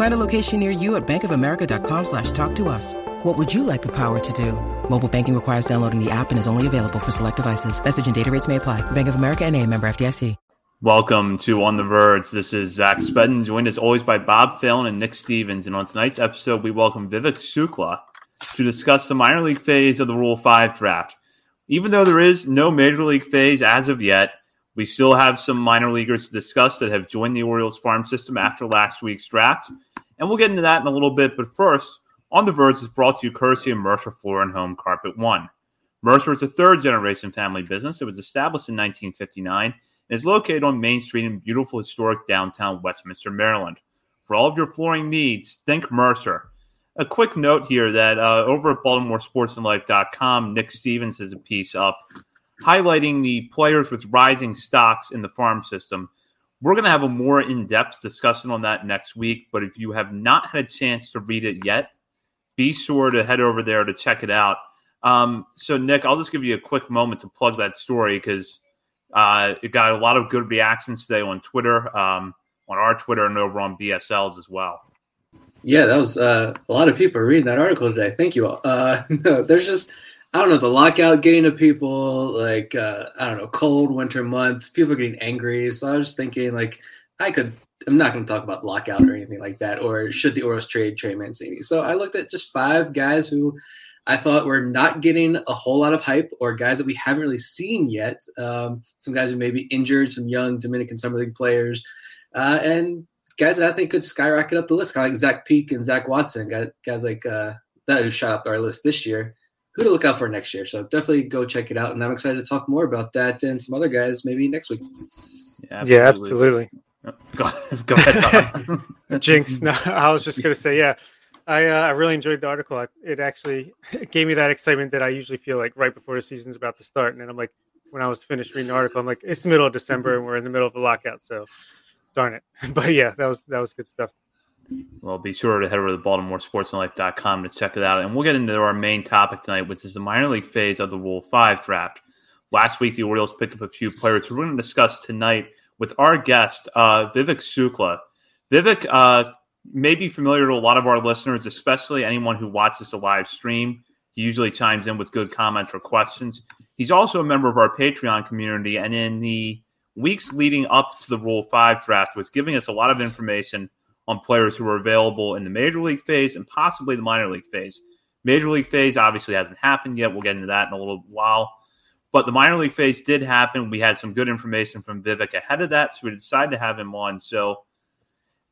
Find a location near you at bankofamerica.com slash talk to us. What would you like the power to do? Mobile banking requires downloading the app and is only available for select devices. Message and data rates may apply. Bank of America and a member FDIC. Welcome to On the Verge. This is Zach Spedden, joined as always by Bob Phelan and Nick Stevens. And on tonight's episode, we welcome Vivek Shukla to discuss the minor league phase of the Rule 5 draft. Even though there is no major league phase as of yet, we still have some minor leaguers to discuss that have joined the Orioles farm system after last week's draft. And we'll get into that in a little bit. But first, On the Verge is brought to you courtesy of Mercer Floor and Home Carpet One. Mercer is a third generation family business. It was established in 1959 and is located on Main Street in beautiful historic downtown Westminster, Maryland. For all of your flooring needs, think Mercer. A quick note here that uh, over at BaltimoreSportsAndLife.com, Nick Stevens has a piece up highlighting the players with rising stocks in the farm system. We're going to have a more in depth discussion on that next week, but if you have not had a chance to read it yet, be sure to head over there to check it out. Um, so, Nick, I'll just give you a quick moment to plug that story because uh, it got a lot of good reactions today on Twitter, um, on our Twitter, and over on BSL's as well. Yeah, that was uh, a lot of people reading that article today. Thank you all. Uh, no, there's just I don't know the lockout getting to people like uh, I don't know cold winter months. People are getting angry. So I was just thinking like I could. I'm not going to talk about lockout or anything like that, or should the Orioles trade Trey Mancini? So I looked at just five guys who I thought were not getting a whole lot of hype, or guys that we haven't really seen yet. Um, some guys who may be injured, some young Dominican Summer League players, uh, and guys that I think could skyrocket up the list, kind of like Zach Peek and Zach Watson, guys like uh, that who shot up our list this year. Who to look out for next year? So definitely go check it out, and I'm excited to talk more about that and some other guys maybe next week. Yeah, absolutely. Yeah, absolutely. Go, go ahead. Jinx. No, I was just gonna say, yeah, I uh, I really enjoyed the article. It actually gave me that excitement that I usually feel like right before the season's about to start, and then I'm like, when I was finished reading the article, I'm like, it's the middle of December and we're in the middle of a lockout, so darn it. But yeah, that was that was good stuff. Well, be sure to head over to BaltimoreSportsAndLife.com to check it out. And we'll get into our main topic tonight, which is the minor league phase of the Rule 5 draft. Last week, the Orioles picked up a few players we're going to discuss tonight with our guest, uh, Vivek Shukla. Vivek uh, may be familiar to a lot of our listeners, especially anyone who watches the live stream. He usually chimes in with good comments or questions. He's also a member of our Patreon community, and in the weeks leading up to the Rule 5 draft, was giving us a lot of information on players who are available in the major league phase and possibly the minor league phase. Major league phase obviously hasn't happened yet. We'll get into that in a little while. But the minor league phase did happen. We had some good information from Vivek ahead of that, so we decided to have him on. So,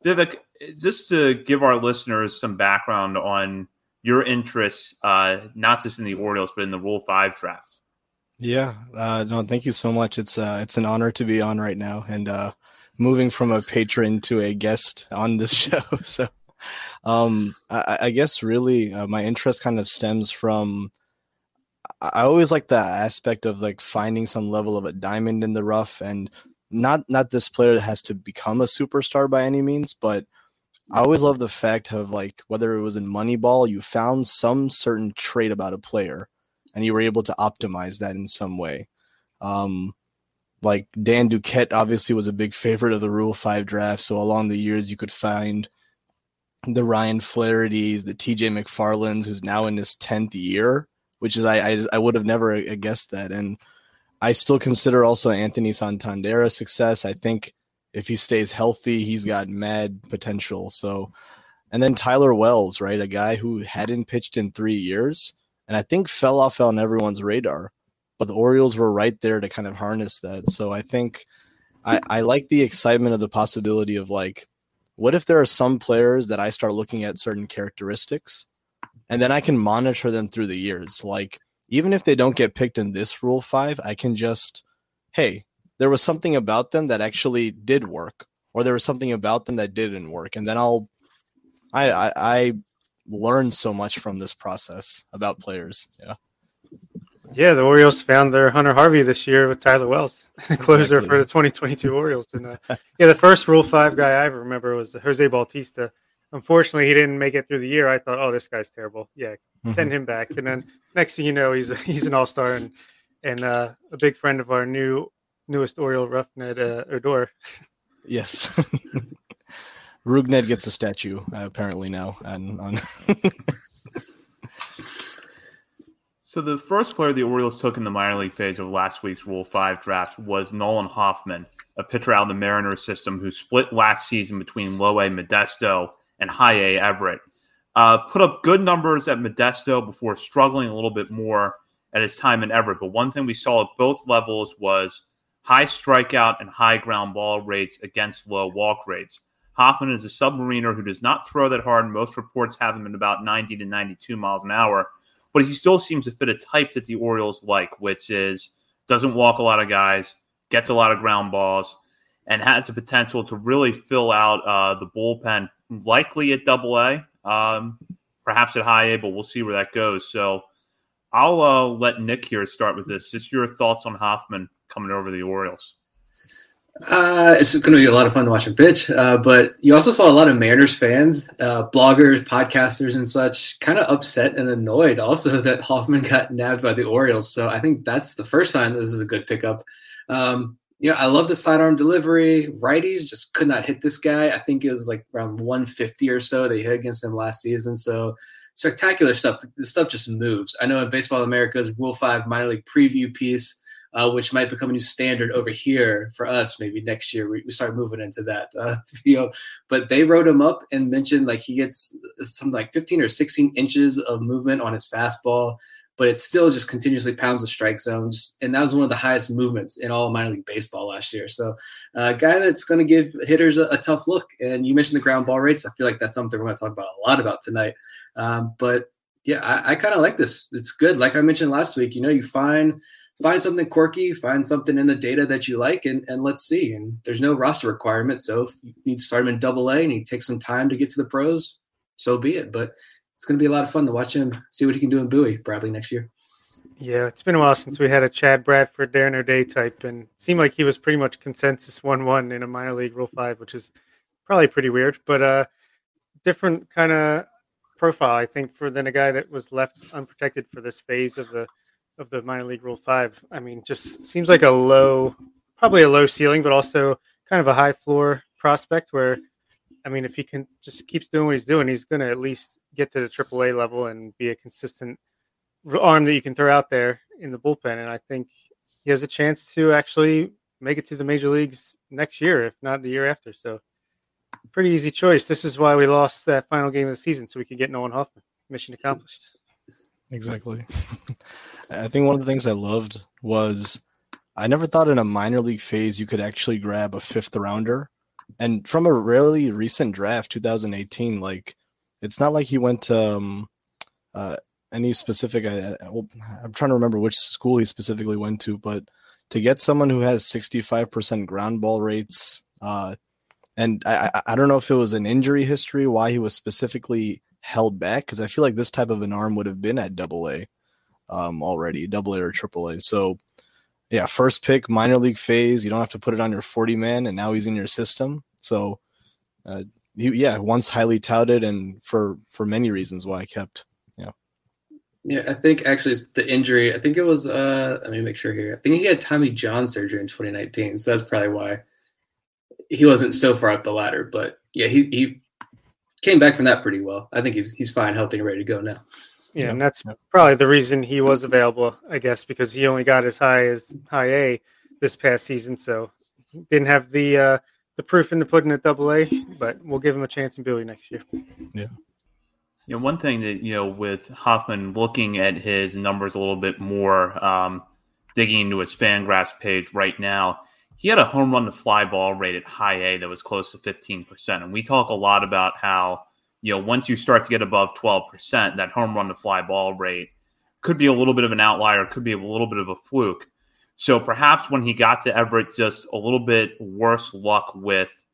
Vivek, just to give our listeners some background on your interests, uh, not just in the Orioles, but in the Rule 5 draft. Yeah, uh, no, thank you so much. It's uh, it's an honor to be on right now, and uh, moving from a patron to a guest on this show. So, um, I, I guess really uh, my interest kind of stems from I always like the aspect of like finding some level of a diamond in the rough and not not this player that has to become a superstar by any means, but I always love the fact of like whether it was in Moneyball, you found some certain trait about a player and you were able to optimize that in some way. Um, like Dan Duquette obviously was a big favorite of the Rule 5 draft. So along the years, you could find the Ryan Flaherty's, the TJ McFarland's, who's now in his 10th year, which is, I, I, I would have never uh, guessed that. And I still consider also Anthony Santander a success. I think if he stays healthy, he's got mad potential. So, and then Tyler Wells, right? A guy who hadn't pitched in three years and I think fell off on everyone's radar but the Orioles were right there to kind of harness that. So I think I, hmm. I like the excitement of the possibility of like, what if there are some players that I start looking at certain characteristics and then I can monitor them through the years. Like, even if they don't get picked in this rule five, I can just, hey, there was something about them that actually did work, or there was something about them that didn't work. And then I'll, I, I, I learn so much from this process about players. Yeah. Yeah, the Orioles found their Hunter Harvey this year with Tyler Wells, the closer for the 2022 Orioles. And uh, yeah, the first Rule Five guy I ever remember was Jose Bautista. Unfortunately, he didn't make it through the year. I thought, oh, this guy's terrible. Yeah, mm-hmm. send him back. And then next thing you know, he's a, he's an All Star and and uh, a big friend of our new newest Oriole Rougned uh, Odor. Yes. Rougned gets a statue uh, apparently now, and on So the first player the Orioles took in the minor league phase of last week's Rule Five draft was Nolan Hoffman, a pitcher out of the Mariners system who split last season between Low A Modesto and High A Everett. Uh, put up good numbers at Modesto before struggling a little bit more at his time in Everett. But one thing we saw at both levels was high strikeout and high ground ball rates against low walk rates. Hoffman is a submariner who does not throw that hard. Most reports have him at about 90 to 92 miles an hour but he still seems to fit a type that the Orioles like, which is doesn't walk a lot of guys, gets a lot of ground balls, and has the potential to really fill out uh, the bullpen, likely at Double A, um, perhaps at High A, but we'll see where that goes. So I'll uh, let Nick here start with this. Just your thoughts on Hoffman coming over the Orioles. Uh, it's going to be a lot of fun to watch him pitch. Uh, but you also saw a lot of Mariners fans, uh, bloggers, podcasters, and such, kind of upset and annoyed also that Hoffman got nabbed by the Orioles. So I think that's the first sign this is a good pickup. Um, you know, I love the sidearm delivery. Righties just could not hit this guy. I think it was like around 150 or so they hit against him last season. So spectacular stuff. This stuff just moves. I know in Baseball America's Rule 5 minor league preview piece, uh, which might become a new standard over here for us. Maybe next year we, we start moving into that uh, field. But they wrote him up and mentioned like he gets something like 15 or 16 inches of movement on his fastball, but it still just continuously pounds the strike zone. And that was one of the highest movements in all minor league baseball last year. So a uh, guy that's going to give hitters a, a, tough look. And you mentioned the ground ball rates. I feel like that's something we're going to talk about a lot about tonight. Um, but yeah, I, I kind of like this. It's good. Like I mentioned last week, you know, you find find something quirky, find something in the data that you like, and, and let's see. And there's no roster requirement. So if you need to start him in double A and he takes some time to get to the pros, so be it. But it's going to be a lot of fun to watch him see what he can do in Bowie probably next year. Yeah, it's been a while since we had a Chad Bradford, Darren O'Day type, and seemed like he was pretty much consensus one-one in a minor league Rule Five, which is probably pretty weird, but uh, different kind of profile, I think, for than a guy that was left unprotected for this phase of the of the minor league rule five. I mean, just seems like a low, probably a low ceiling, but also kind of a high floor prospect where, I mean, if he can just keeps doing what he's doing, he's going to at least get to the AAA level and be a consistent arm that you can throw out there in the bullpen. And I think he has a chance to actually make it to the major leagues next year, if not the year after. So, pretty easy choice. This is why we lost that final game of the season, so we could get Nolan Hoffman. Mission accomplished. Exactly. I think one of the things I loved was I never thought in a minor league phase you could actually grab a fifth rounder. And from a really recent draft, 2018, like it's not like he went to um, uh, any specific. I, I'm trying to remember which school he specifically went to, but to get someone who has 65% ground ball rates, uh, and I, I don't know if it was an injury history, why he was specifically held back because I feel like this type of an arm would have been at double A um, already, double A or triple A. So, yeah, first pick, minor league phase. You don't have to put it on your 40 man, and now he's in your system. So, uh, he, yeah, once highly touted, and for for many reasons why I kept. Yeah. Yeah, I think actually the injury. I think it was. uh Let me make sure here. I think he had Tommy John surgery in 2019, so that's probably why he wasn't so far up the ladder. But yeah, he he came back from that pretty well. I think he's he's fine, healthy, and ready to go now. Yeah, yeah, and that's probably the reason he was available, I guess, because he only got as high as high A this past season, so he didn't have the uh, the proof in the pudding at Double A. But we'll give him a chance in Billy next year. Yeah. You know, one thing that you know with Hoffman looking at his numbers a little bit more, um, digging into his Fangraphs page right now. He had a home run to fly ball rate at high A that was close to 15%. And we talk a lot about how, you know, once you start to get above 12%, that home run to fly ball rate could be a little bit of an outlier, could be a little bit of a fluke. So perhaps when he got to Everett, just a little bit worse luck with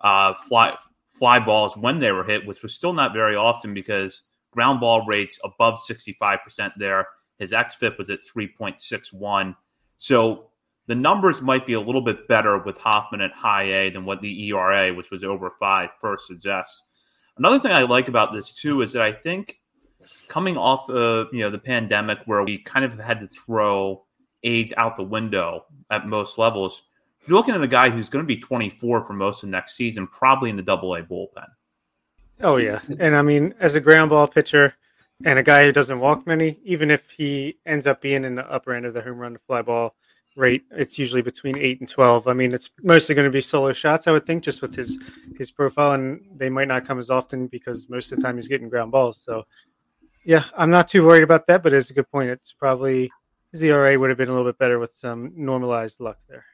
uh, fly fly balls when they were hit, which was still not very often because ground ball rates above 65% there. His xFIP was at 3.61. So the numbers might be a little bit better with Hoffman at high A than what the ERA, which was over five, first suggests. Another thing I like about this too is that I think coming off of you know the pandemic where we kind of had to throw age out the window at most levels, you're looking at a guy who's going to be 24 for most of next season, probably in the double A bullpen. Oh, yeah. And I mean, as a ground ball pitcher and a guy who doesn't walk many, even if he ends up being in the upper end of the home run to fly ball rate, it's usually between eight and 12. I mean, it's mostly going to be solo shots, I would think, just with his, his profile. And they might not come as often because most of the time he's getting ground balls. So, yeah, I'm not too worried about that, but it's a good point. It's probably his ERA would have been a little bit better with some normalized luck there.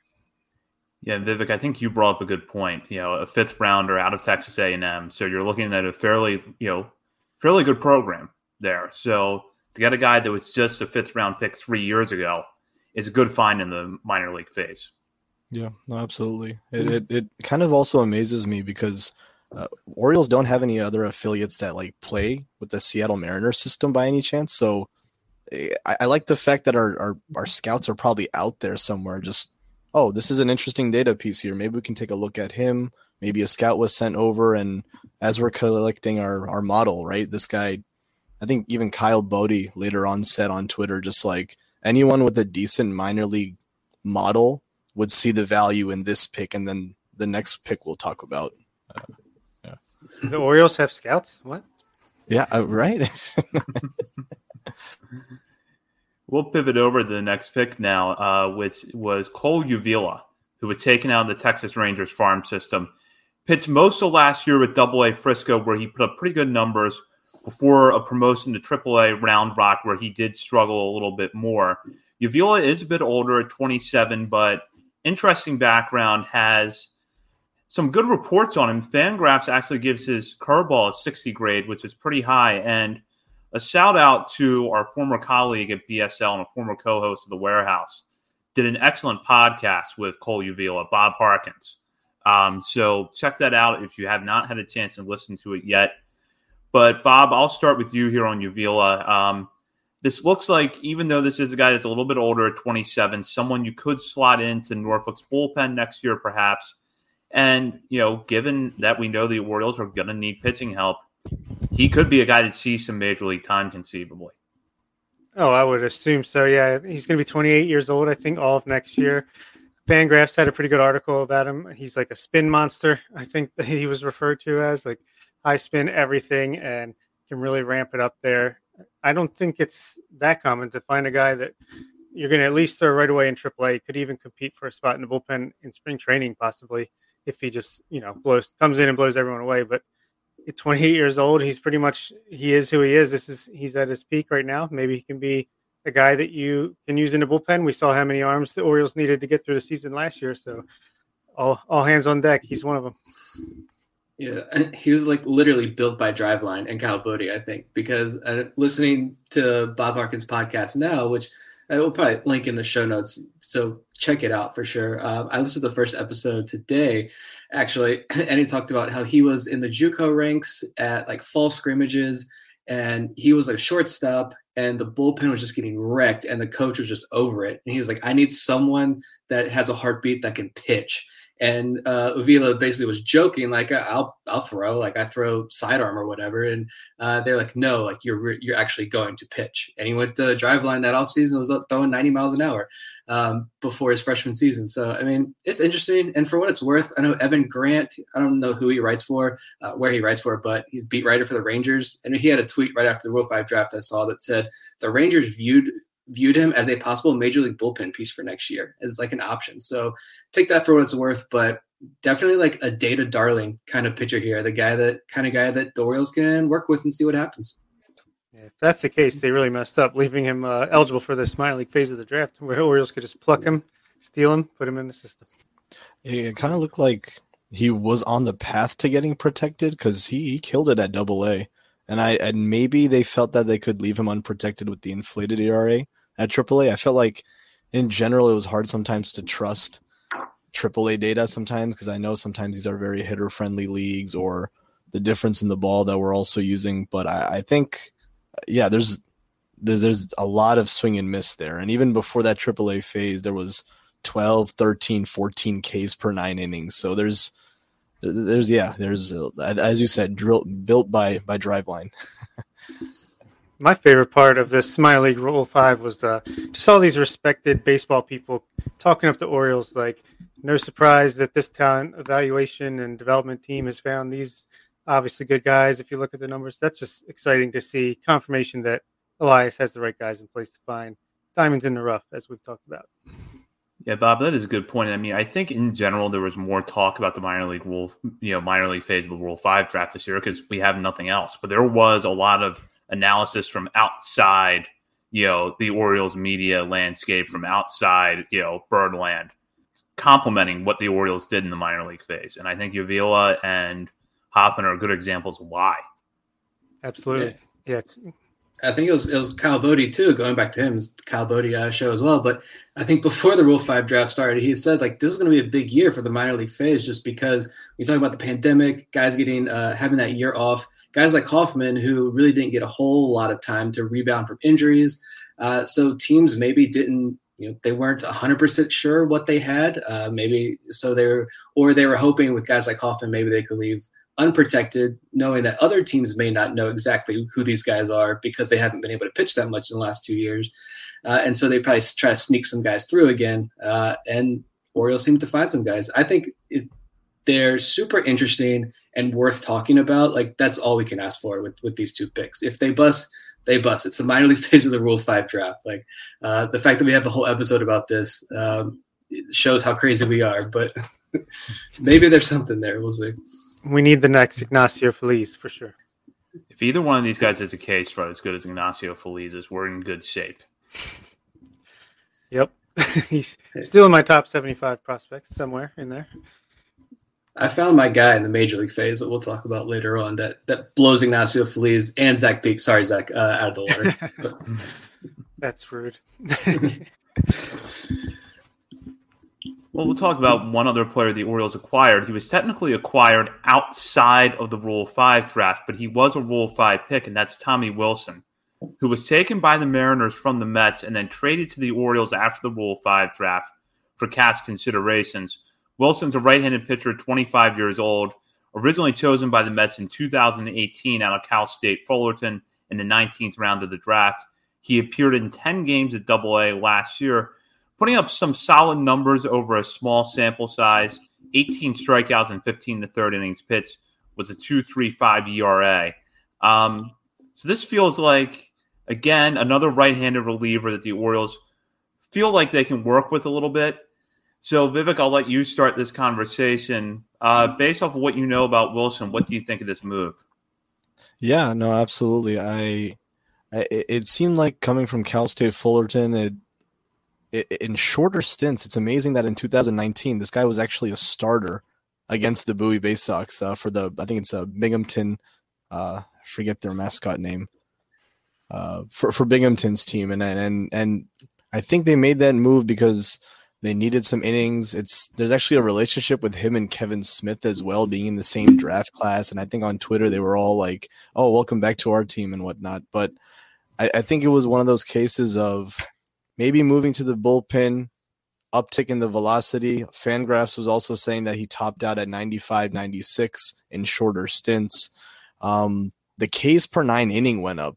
Yeah, Vivek, I think you brought up a good point. You know, a fifth rounder out of Texas A&M, so you're looking at a fairly, you know, fairly good program there. So to get a guy that was just a fifth round pick three years ago is a good find in the minor league phase. Yeah, no, absolutely. It, it, it kind of also amazes me because uh, Orioles don't have any other affiliates that like play with the Seattle Mariners system by any chance. So eh, I, I like the fact that our, our our scouts are probably out there somewhere just oh, this is an interesting data piece here. Maybe we can take a look at him. Maybe a scout was sent over, and as we're collecting our, our model, right? This guy, I think even Kyle Boddy later on said on Twitter, just like anyone with a decent minor league model would see the value in this pick, and then the next pick we'll talk about. Uh, yeah. The Orioles have scouts. What? Yeah, uh, right. We'll pivot over to the next pick now, uh, which was Cole Uvila, who was taken out of the Texas Rangers farm system. Pitched most of last year with Double A Frisco, where he put up pretty good numbers before a promotion to Triple A Round Rock, where he did struggle a little bit more. Uvila is a bit older at 27, but interesting background, has some good reports on him. Fangraphs actually gives his curveball a 60 grade, which is pretty high. And – a shout out to our former colleague at BSL and a former co host of The Warehouse. Did an excellent podcast with Cole Uvila, Bob Harkins. Um, so check that out if you have not had a chance to listen to it yet. But Bob, I'll start with you here on Uvila. Um, this looks like, even though this is a guy that's a little bit older at 27, someone you could slot into Norfolk's bullpen next year, perhaps. And, you know, given that we know the Orioles are going to need pitching help, he could be a guy that sees some major league time conceivably. Oh, I would assume so. Yeah, he's going to be 28 years old, I think, all of next year. Van Fangraphs had a pretty good article about him. He's like a spin monster, I think he was referred to as like high spin everything and can really ramp it up there. I don't think it's that common to find a guy that you're going to at least throw right away in AAA. Could even compete for a spot in the bullpen in spring training, possibly if he just you know blows comes in and blows everyone away. But at 28 years old. He's pretty much he is who he is. This is he's at his peak right now. Maybe he can be a guy that you can use in the bullpen. We saw how many arms the Orioles needed to get through the season last year, so all all hands on deck. He's one of them. Yeah, he was like literally built by Driveline and Kyle Boddy, I think, because uh, listening to Bob Harkins' podcast now, which I will probably link in the show notes. So check it out for sure. Uh, I listened to the first episode today, actually, and he talked about how he was in the JUCO ranks at like fall scrimmages, and he was like shortstop, and the bullpen was just getting wrecked, and the coach was just over it. And he was like, "I need someone that has a heartbeat that can pitch." And uh, Uvila basically was joking, like I'll I'll throw, like I throw sidearm or whatever. And uh, they're like, no, like you're you're actually going to pitch. And he went to Driveline that offseason, was throwing 90 miles an hour um, before his freshman season. So I mean, it's interesting. And for what it's worth, I know Evan Grant. I don't know who he writes for, uh, where he writes for, but he's beat writer for the Rangers. And he had a tweet right after the Rule Five draft I saw that said the Rangers viewed viewed him as a possible major league bullpen piece for next year as like an option. So take that for what it's worth, but definitely like a data darling kind of pitcher here. The guy that kind of guy that the Orioles can work with and see what happens. Yeah, if that's the case, they really messed up, leaving him uh, eligible for the minor league phase of the draft, where Orioles could just pluck him, steal him, put him in the system. It kind of looked like he was on the path to getting protected because he, he killed it at Double A, and I and maybe they felt that they could leave him unprotected with the inflated ERA at AAA. I felt like in general it was hard sometimes to trust AAA data sometimes because I know sometimes these are very hitter friendly leagues or the difference in the ball that we're also using. But I, I think, yeah, there's there's a lot of swing and miss there. And even before that AAA phase, there was 12, 13, 14 Ks per nine innings. So there's there's yeah, there's as you said, drill built by by Driveline. My favorite part of this league Rule Five was uh, just all these respected baseball people talking up the Orioles like no surprise that this talent evaluation and development team has found these obviously good guys. If you look at the numbers, that's just exciting to see confirmation that Elias has the right guys in place to find diamonds in the rough, as we've talked about. Yeah, Bob, that is a good point. I mean, I think in general there was more talk about the minor league rule, you know, minor league phase of the Rule Five draft this year because we have nothing else. But there was a lot of analysis from outside, you know, the Orioles media landscape, from outside, you know, Birdland complementing what the Orioles did in the minor league phase. And I think Uvila and Hoffman are good examples why. Absolutely. Yeah. yeah. I think it was it was Kyle Boddy too. Going back to him, Kyle Boddy uh, show as well. But I think before the Rule Five draft started, he said like this is going to be a big year for the minor league phase, just because we talk about the pandemic, guys getting uh, having that year off, guys like Hoffman who really didn't get a whole lot of time to rebound from injuries. Uh, so teams maybe didn't you know they weren't 100% sure what they had uh, maybe so they were or they were hoping with guys like Hoffman maybe they could leave unprotected knowing that other teams may not know exactly who these guys are because they haven't been able to pitch that much in the last two years uh, and so they probably try to sneak some guys through again uh, and Orioles seem to find some guys I think they're super interesting and worth talking about like that's all we can ask for with, with these two picks if they bust they bust. It's the minor league phase of the Rule Five draft. Like uh, the fact that we have a whole episode about this um, shows how crazy we are. But maybe there's something there. We'll see. We need the next Ignacio Feliz for sure. If either one of these guys is a case for as good as Ignacio Feliz is, we're in good shape. Yep. He's still in my top 75 prospects somewhere in there. I found my guy in the major league phase that we'll talk about later on that that blows Ignacio Feliz and Zach Peek. Sorry, Zach, uh, out of the water. That's rude. well, we'll talk about one other player the Orioles acquired. He was technically acquired outside of the Rule 5 draft, but he was a Rule 5 pick, and that's Tommy Wilson, who was taken by the Mariners from the Mets and then traded to the Orioles after the Rule 5 draft for cash considerations. Wilson's a right handed pitcher, 25 years old, originally chosen by the Mets in 2018 out of Cal State Fullerton in the 19th round of the draft. He appeared in 10 games at Double A last year, putting up some solid numbers over a small sample size 18 strikeouts and 15 to third innings pitched was a 2.35 ERA. Um, so this feels like, again, another right handed reliever that the Orioles feel like they can work with a little bit. So, Vivek, I'll let you start this conversation. Uh, based off of what you know about Wilson, what do you think of this move? Yeah, no, absolutely. I, it seemed like coming from Cal State Fullerton, it, in shorter stints, it's amazing that in 2019 this guy was actually a starter against the Bowie Bay Sox uh, for the I think it's a Binghamton, uh, forget their mascot name, uh, for for Binghamton's team, and and and I think they made that move because they needed some innings. It's there's actually a relationship with him and Kevin Smith as well, being in the same draft class. And I think on Twitter they were all like, "Oh, welcome back to our team" and whatnot. But I, I think it was one of those cases of maybe moving to the bullpen, uptick in the velocity. Fangraphs was also saying that he topped out at 95, 96 in shorter stints. Um, the Ks per nine inning went up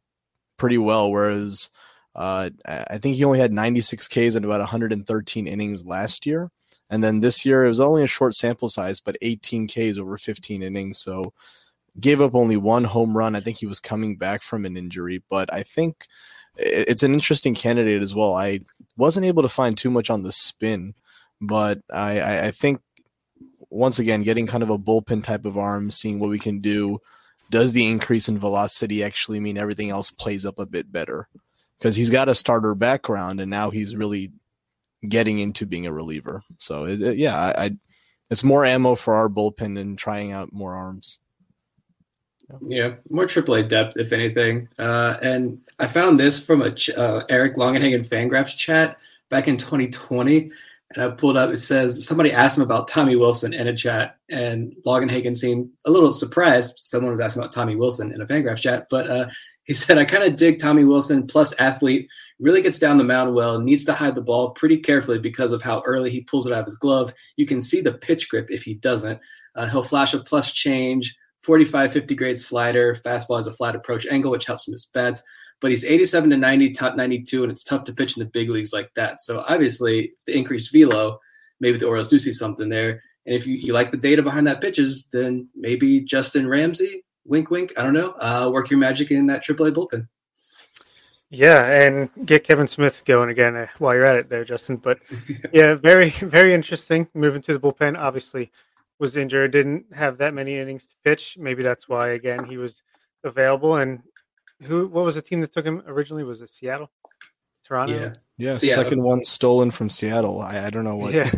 pretty well, whereas uh, I think he only had 96 Ks in about 113 innings last year. And then this year, it was only a short sample size, but 18 Ks over 15 innings. So gave up only one home run. I think he was coming back from an injury, but I think it's an interesting candidate as well. I wasn't able to find too much on the spin, but I, I, think once again, getting kind of a bullpen type of arm, seeing what we can do does the increase in velocity actually mean everything else plays up a bit better? Because he's got a starter background and now he's really getting into being a reliever. So it, it, yeah, I, I, it's more ammo for our bullpen and trying out more arms. Yeah, more AAA depth, if anything. Uh, and I found this from a ch- uh, Eric Longenhagen Fangraphs chat back in 2020. And I pulled up, it says somebody asked him about Tommy Wilson in a chat, and Longenhagen seemed a little surprised. Someone was asking about Tommy Wilson in a Fangraphs chat, but uh, he said, I kind of dig Tommy Wilson, plus athlete, really gets down the mound well, needs to hide the ball pretty carefully because of how early he pulls it out of his glove. You can see the pitch grip if he doesn't. Uh, he'll flash a plus change, 45, 50 grade slider. Fastball has a flat approach angle, which helps him miss bats. But he's 87 to 90, top 92, and it's tough to pitch in the big leagues like that. So obviously, the increased velo, maybe the Orioles do see something there. And if you, you like the data behind that pitches, then maybe Justin Ramsey, wink, wink, I don't know, uh, work your magic in that AAA bullpen. Yeah, and get Kevin Smith going again uh, while you're at it there, Justin. But yeah, very, very interesting. Moving to the bullpen, obviously was injured, didn't have that many innings to pitch. Maybe that's why again he was available. And who? What was the team that took him originally? Was it Seattle? Toronto? Yeah, yeah. Seattle. Second one stolen from Seattle. I, I don't know what. Yeah.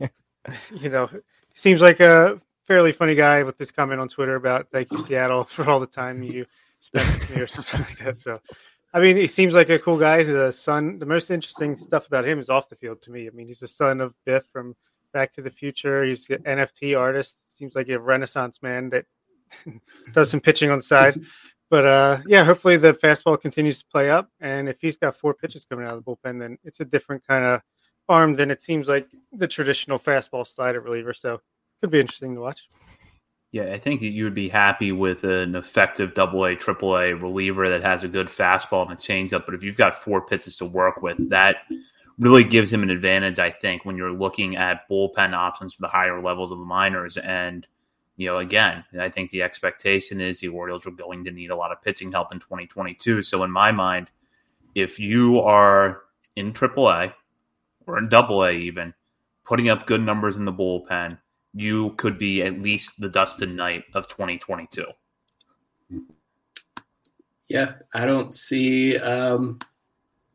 you know, seems like a fairly funny guy with this comment on Twitter about thank you Seattle for all the time you spent with me or something like that. So. I mean, he seems like a cool guy. The son. The most interesting stuff about him is off the field to me. I mean, he's the son of Biff from Back to the Future. He's an NFT artist. Seems like a renaissance man that does some pitching on the side. But uh, yeah, hopefully the fastball continues to play up. And if he's got four pitches coming out of the bullpen, then it's a different kind of arm than it seems like the traditional fastball slider reliever. So it could be interesting to watch. Yeah, I think you would be happy with an effective double A, triple A reliever that has a good fastball and a changeup. But if you've got four pitches to work with, that really gives him an advantage, I think, when you're looking at bullpen options for the higher levels of the minors. And, you know, again, I think the expectation is the Orioles are going to need a lot of pitching help in 2022. So, in my mind, if you are in AAA or in Double A, even putting up good numbers in the bullpen, you could be at least the Dusten Knight of 2022. Yeah, I don't see um,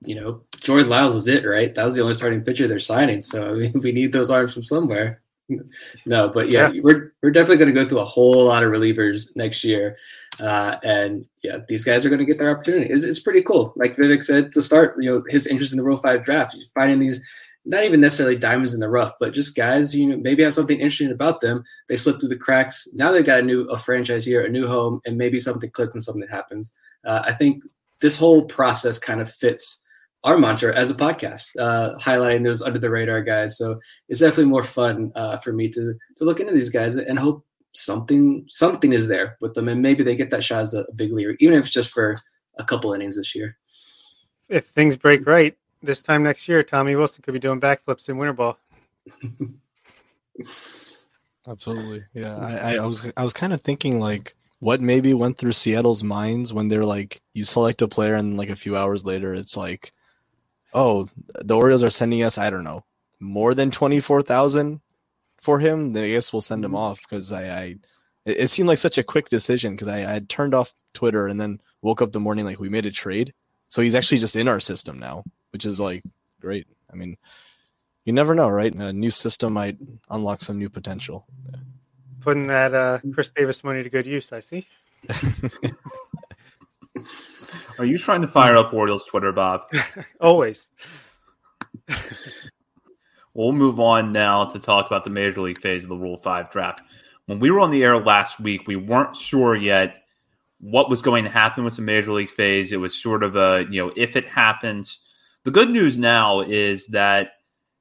you know, Jordan Lyles is it, right? That was the only starting pitcher they're signing. So I mean, we need those arms from somewhere. no, but yeah, yeah, we're we're definitely going to go through a whole lot of relievers next year, uh, and yeah, these guys are going to get their opportunity. It's, it's, pretty cool. Like Vivek said to start, you know, his interest in the Rule Five draft, finding these not even necessarily diamonds in the rough, but just guys you know maybe have something interesting about them. They slip through the cracks. Now they got a new a franchise here, a new home, and maybe something clicks and something happens. Uh, I think this whole process kind of fits our mantra as a podcast, uh, highlighting those under the radar guys. So it's definitely more fun uh, for me to to look into these guys and hope something something is there with them, and maybe they get that shot as a big leader, even if it's just for a couple innings this year. If things break right this time next year, Tommy Wilson could be doing backflips in winter ball. Absolutely, yeah. I, I was I was kind of thinking like what maybe went through Seattle's minds when they're like, you select a player and like a few hours later, it's like, oh, the Orioles are sending us, I don't know, more than 24,000 for him, then I guess we'll send him mm-hmm. off because I, I, it seemed like such a quick decision because I, I had turned off Twitter and then woke up the morning like we made a trade. So he's actually just in our system now, which is like great. I mean, you never know, right? A new system might unlock some new potential. Putting that uh, Chris Davis money to good use, I see. Are you trying to fire up Orioles Twitter, Bob? Always. we'll move on now to talk about the major league phase of the Rule 5 draft. When we were on the air last week, we weren't sure yet what was going to happen with the major league phase. It was sort of a, you know, if it happens. The good news now is that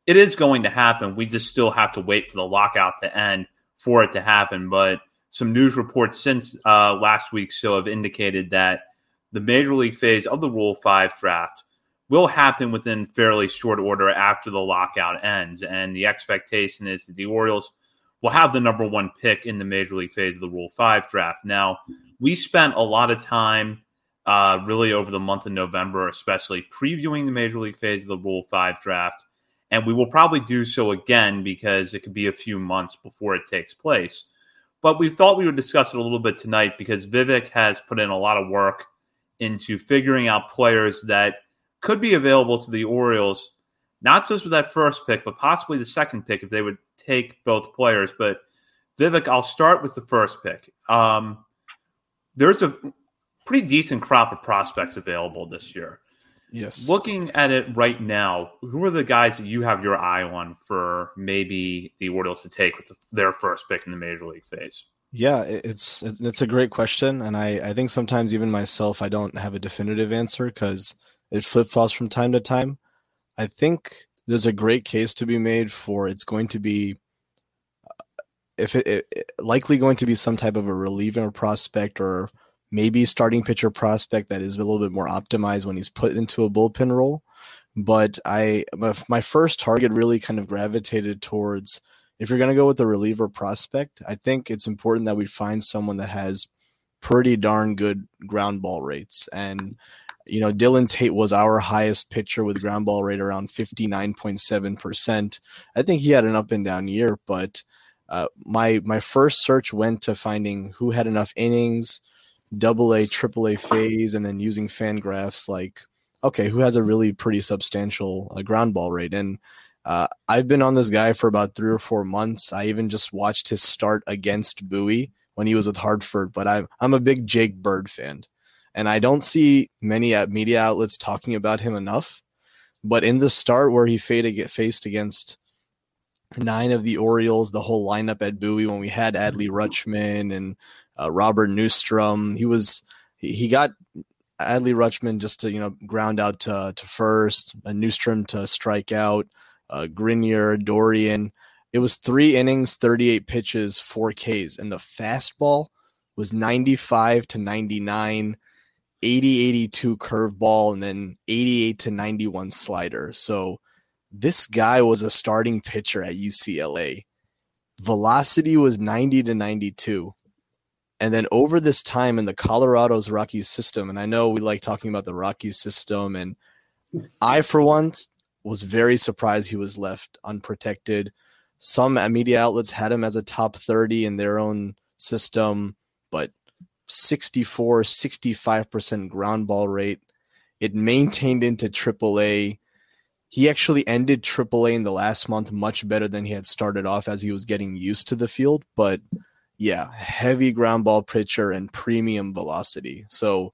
it is going to happen. We just still have to wait for the lockout to end for it to happen. But some news reports since uh, last week so have indicated that the major league phase of the Rule 5 draft will happen within fairly short order after the lockout ends. And the expectation is that the Orioles will have the number one pick in the major league phase of the Rule 5 draft. Now, we spent a lot of time uh, really over the month of November, especially previewing the major league phase of the Rule 5 draft. And we will probably do so again because it could be a few months before it takes place. but we thought we would discuss it a little bit tonight because Vivek has put in a lot of work into figuring out players that could be available to the Orioles, not just with that first pick, but possibly the second pick if they would take both players. But Vivek, I'll start with the first pick. Um, there's a pretty decent crop of prospects available this year. Yes. Looking at it right now, who are the guys that you have your eye on for maybe the Orioles to take with their first pick in the major league phase? Yeah, it's it's a great question, and I I think sometimes even myself I don't have a definitive answer because it flip flops from time to time. I think there's a great case to be made for it's going to be if it, it, likely going to be some type of a reliever prospect or maybe starting pitcher prospect that is a little bit more optimized when he's put into a bullpen role. But I my first target really kind of gravitated towards if you're going to go with a reliever prospect, I think it's important that we find someone that has pretty darn good ground ball rates. And you know, Dylan Tate was our highest pitcher with ground ball rate around 59.7%. I think he had an up and down year, but uh, my my first search went to finding who had enough innings, double A, triple A phase, and then using Fangraphs like, okay, who has a really pretty substantial uh, ground ball rate? And uh, I've been on this guy for about three or four months. I even just watched his start against Bowie when he was with Hartford, but I'm I'm a big Jake Bird fan, and I don't see many media outlets talking about him enough. But in the start where he faced against nine of the Orioles, the whole lineup at Bowie when we had Adley Rutschman and uh, Robert Neustrom. He was he, got Adley Rutschman just to you know ground out to to first, and Neustrom to strike out, uh, Grenier, Dorian. It was three innings, 38 pitches, four Ks, and the fastball was 95 to 99, 80 82 curveball, and then 88 to 91 slider. So this guy was a starting pitcher at UCLA. Velocity was 90 to 92. And then over this time in the Colorado's Rockies system, and I know we like talking about the Rockies system, and I, for once, was very surprised he was left unprotected. Some media outlets had him as a top 30 in their own system, but 64, 65% ground ball rate. It maintained into AAA he actually ended AAA in the last month much better than he had started off as he was getting used to the field. But yeah, heavy ground ball pitcher and premium velocity. So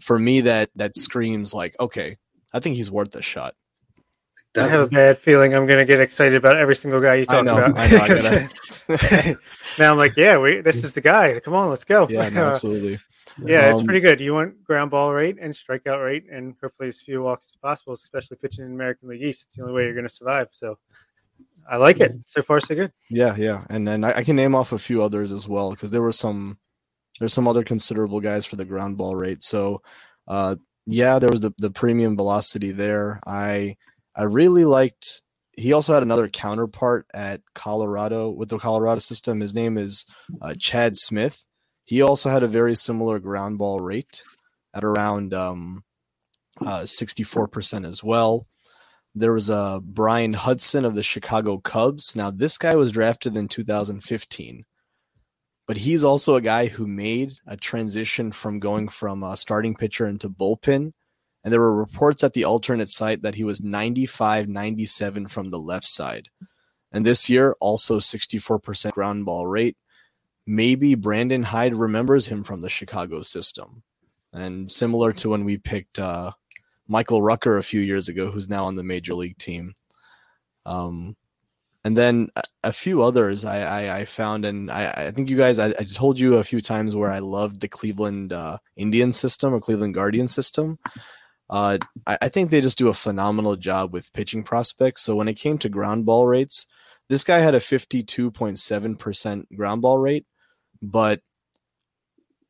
for me, that that screams like, okay, I think he's worth a shot. I have a bad feeling I'm going to get excited about every single guy you talk know, about. now I'm like, yeah, we, this is the guy. Come on, let's go. Yeah, no, absolutely. Yeah, um, it's pretty good. You want ground ball rate and strikeout rate, and hopefully as few walks as possible, especially pitching in American League East. It's the only way you're going to survive. So I like it. So far, so good. Yeah, yeah, and then I, I can name off a few others as well because there were some there's some other considerable guys for the ground ball rate. So uh, yeah, there was the the premium velocity there. I I really liked. He also had another counterpart at Colorado with the Colorado system. His name is uh, Chad Smith he also had a very similar ground ball rate at around um, uh, 64% as well. There was a uh, Bryan Hudson of the Chicago Cubs. Now, this guy was drafted in 2015, but he's also a guy who made a transition from going from a starting pitcher into bullpen. And there were reports at the alternate site that he was 95 97 from the left side. And this year, also 64% ground ball rate maybe Brandon Hyde remembers him from the Chicago system. And similar to when we picked uh, Michael Rucker a few years ago, who's now on the major league team. Um, and then a, few others I, I, I, found, and I, I think you guys, I, I, told you a few times where I loved the Cleveland uh, Indian system or Cleveland Guardian system. Uh, I, I think they just do a phenomenal job with pitching prospects. So when it came to ground ball rates, this guy had a 52.7% ground ball rate, but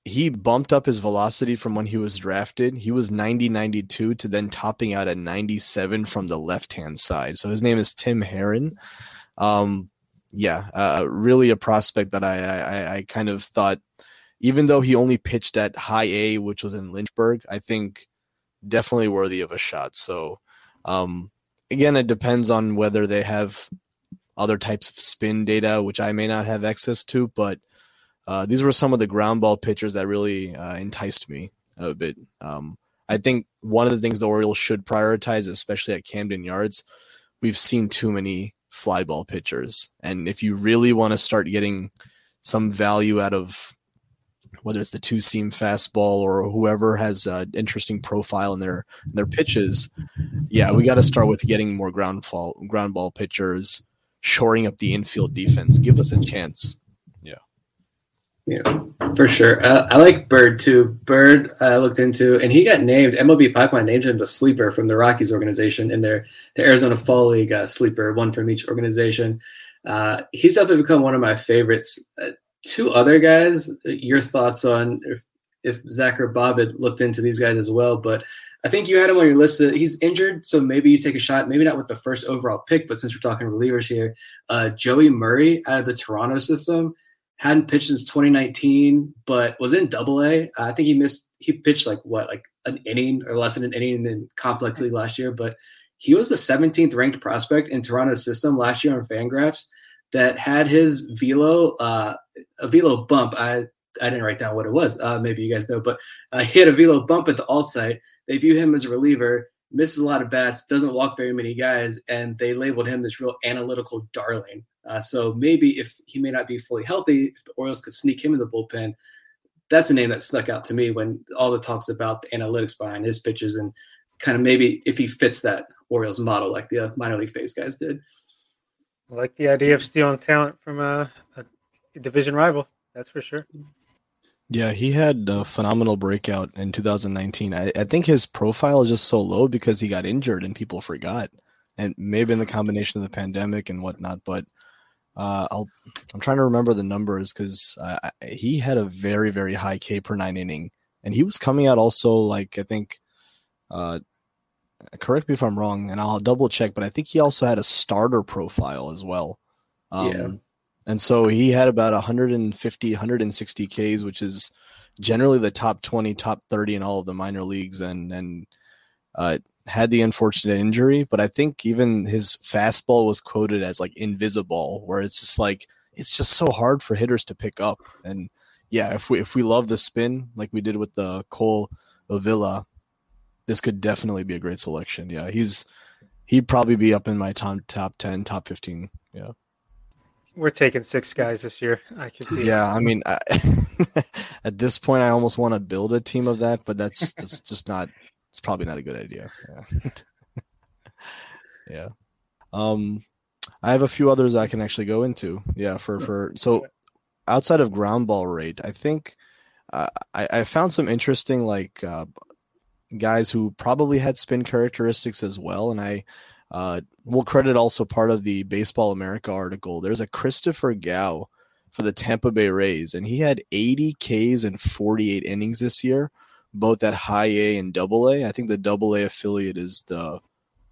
he bumped up his velocity from when he was drafted. He was 90 92 to then topping out at 97 from the left hand side. So his name is Tim Herrin. Um, yeah, uh, really a prospect that I, I, I kind of thought, even though he only pitched at high A, which was in Lynchburg, I think definitely worthy of a shot. So, um, again, it depends on whether they have other types of spin data, which I may not have access to, but uh, these were some of the ground ball pitchers that really uh, enticed me a bit. Um, I think one of the things the Orioles should prioritize, especially at Camden Yards, we've seen too many fly ball pitchers, and if you really want to start getting some value out of whether it's the two seam fastball or whoever has an interesting profile in their in their pitches, yeah, we got to start with getting more ground fall ground ball pitchers, shoring up the infield defense. Give us a chance. Yeah, yeah, for sure. I, I like Bird too. Bird, I looked into, and he got named. MLB Pipeline named him the sleeper from the Rockies organization in their the Arizona Fall League uh, sleeper, one from each organization. Uh, he's definitely become one of my favorites. Uh, two other guys. Your thoughts on if, if Zach or Bob had looked into these guys as well? But I think you had him on your list. He's injured, so maybe you take a shot. Maybe not with the first overall pick, but since we're talking relievers here, uh, Joey Murray out of the Toronto system hadn't pitched since 2019, but was in Double A. I think he missed. He pitched like what, like an inning or less than an inning in complex league last year, but he was the 17th ranked prospect in Toronto's system last year on Fangraphs that had his velo uh, a velo bump. I I didn't write down what it was. Uh, maybe you guys know, but uh, he had a velo bump at the alt site. They view him as a reliever, misses a lot of bats, doesn't walk very many guys, and they labeled him this real analytical darling. Uh, so maybe if he may not be fully healthy, if the Orioles could sneak him in the bullpen, that's a name that stuck out to me when all the talks about the analytics behind his pitches and kind of maybe if he fits that Orioles model like the uh, minor league phase guys did. I like the idea of stealing talent from a division rival. That's for sure. Yeah, he had a phenomenal breakout in 2019. I, I, think his profile is just so low because he got injured and people forgot, and maybe in the combination of the pandemic and whatnot. But uh, I'll I'm trying to remember the numbers because uh, he had a very very high K per nine inning, and he was coming out also like I think uh, correct me if I'm wrong, and I'll double check, but I think he also had a starter profile as well. Um, yeah. And so he had about 150, 160 Ks, which is generally the top 20, top 30 in all of the minor leagues, and and uh, had the unfortunate injury. But I think even his fastball was quoted as like invisible, where it's just like it's just so hard for hitters to pick up. And yeah, if we if we love the spin like we did with the Cole Uvila, this could definitely be a great selection. Yeah, he's he'd probably be up in my top top ten, top fifteen. Yeah. We're taking six guys this year. I can see. Yeah, I mean, I, at this point, I almost want to build a team of that, but that's that's just not. It's probably not a good idea. Yeah. yeah. Um, I have a few others I can actually go into. Yeah, for for so outside of ground ball rate, I think uh, I I found some interesting like uh, guys who probably had spin characteristics as well. And I uh, will credit also part of the Baseball America article. There's a Christopher Gau for the Tampa Bay Rays, and he had 80 Ks and 48 innings this year, both at high A and double A. I think the double A affiliate is the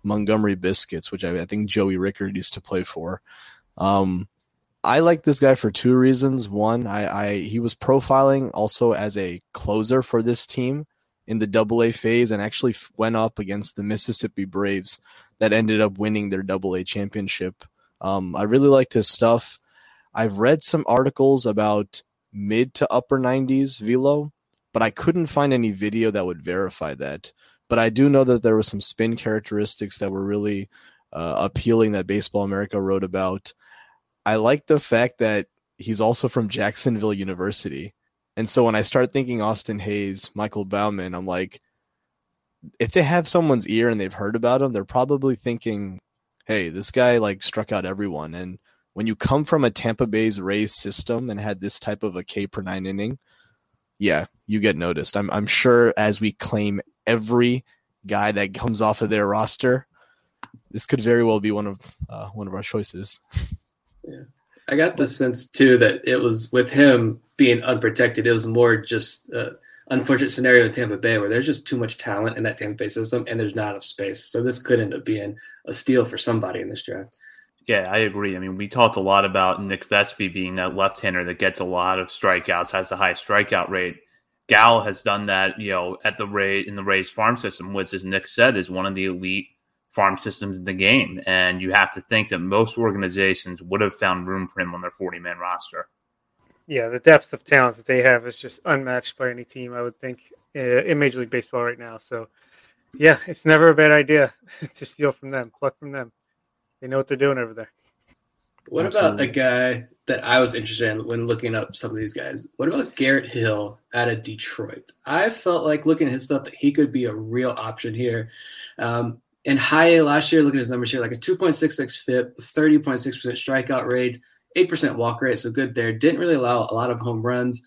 Montgomery Biscuits, which I, I think Joey Rickard used to play for. Um, I like this guy for two reasons. One, I, I he was profiling also as a closer for this team in the double A phase and actually went up against the Mississippi Braves that ended up winning their double A championship. Um, I really liked his stuff. I've read some articles about mid to upper 90s velo, but I couldn't find any video that would verify that. But I do know that there were some spin characteristics that were really uh, appealing that Baseball America wrote about. I like the fact that he's also from Jacksonville University. And so when I start thinking Austin Hays, Michael Baumann, I'm like, if they have someone's ear and they've heard about him, they're probably thinking, hey, this guy like struck out everyone. And when you come from a Tampa Bay's Rays system and had this type of a K per nine inning, yeah, you get noticed. I'm I'm sure as we claim every guy that comes off of their roster, this could very well be one of uh, one of our choices. Yeah. I got the sense too that it was with him being unprotected. It was more just uh, unfortunate scenario in Tampa Bay where there's just too much talent in that Tampa Bay system and there's not enough space. So this could end up being a steal for somebody in this draft. Yeah, I agree. I mean, we talked a lot about Nick Vespi being that left-hander that gets a lot of strikeouts, has the highest strikeout rate. Gau has done that, you know, at the Ray in the Rays farm system, which, as Nick said, is one of the elite farm systems in the game. And you have to think that most organizations would have found room for him on their 40 man roster. Yeah, the depth of talent that they have is just unmatched by any team, I would think, in Major League Baseball right now. So, yeah, it's never a bad idea to steal from them, pluck from them. They know what they're doing over there. What Absolutely. about a guy that I was interested in when looking up some of these guys? What about Garrett Hill out of Detroit? I felt like looking at his stuff that he could be a real option here. Um, in high A last year, looking at his numbers here, like a 2.66 FIP, 30.6% strikeout rate, 8% walk rate, so good there. Didn't really allow a lot of home runs.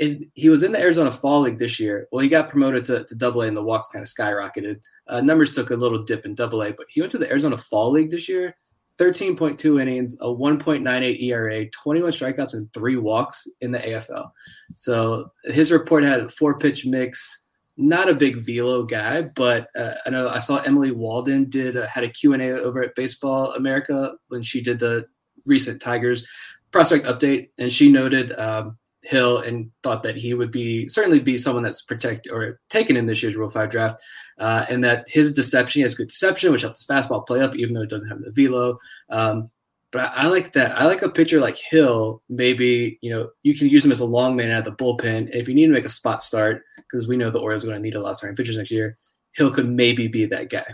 And he was in the Arizona Fall League this year. Well, he got promoted to, Double A, and the walks kind of skyrocketed. Uh, numbers took a little dip in Double A, but he went to the Arizona Fall League this year. 13.2 innings, a 1.98 ERA, 21 strikeouts, and three walks in the AFL. So his report had a four pitch mix. Not a big velo guy, but uh, I know I saw Emily Waldon did uh, had a Q and A over at Baseball America when she did the recent Tigers prospect update, and she noted um, Hill and thought that he would be certainly be someone that's protected or taken in this year's Rule Five draft, uh, and that his deception has good deception, which helps his fastball play up, even though it doesn't have the velo. Um, but I, I, like that. I like a pitcher like Hill. Maybe you know you can use him as a long man out of the bullpen. If you need to make a spot start, because we know the Orioles are going to need a lot of starting pitchers next year, Hill could maybe be that guy.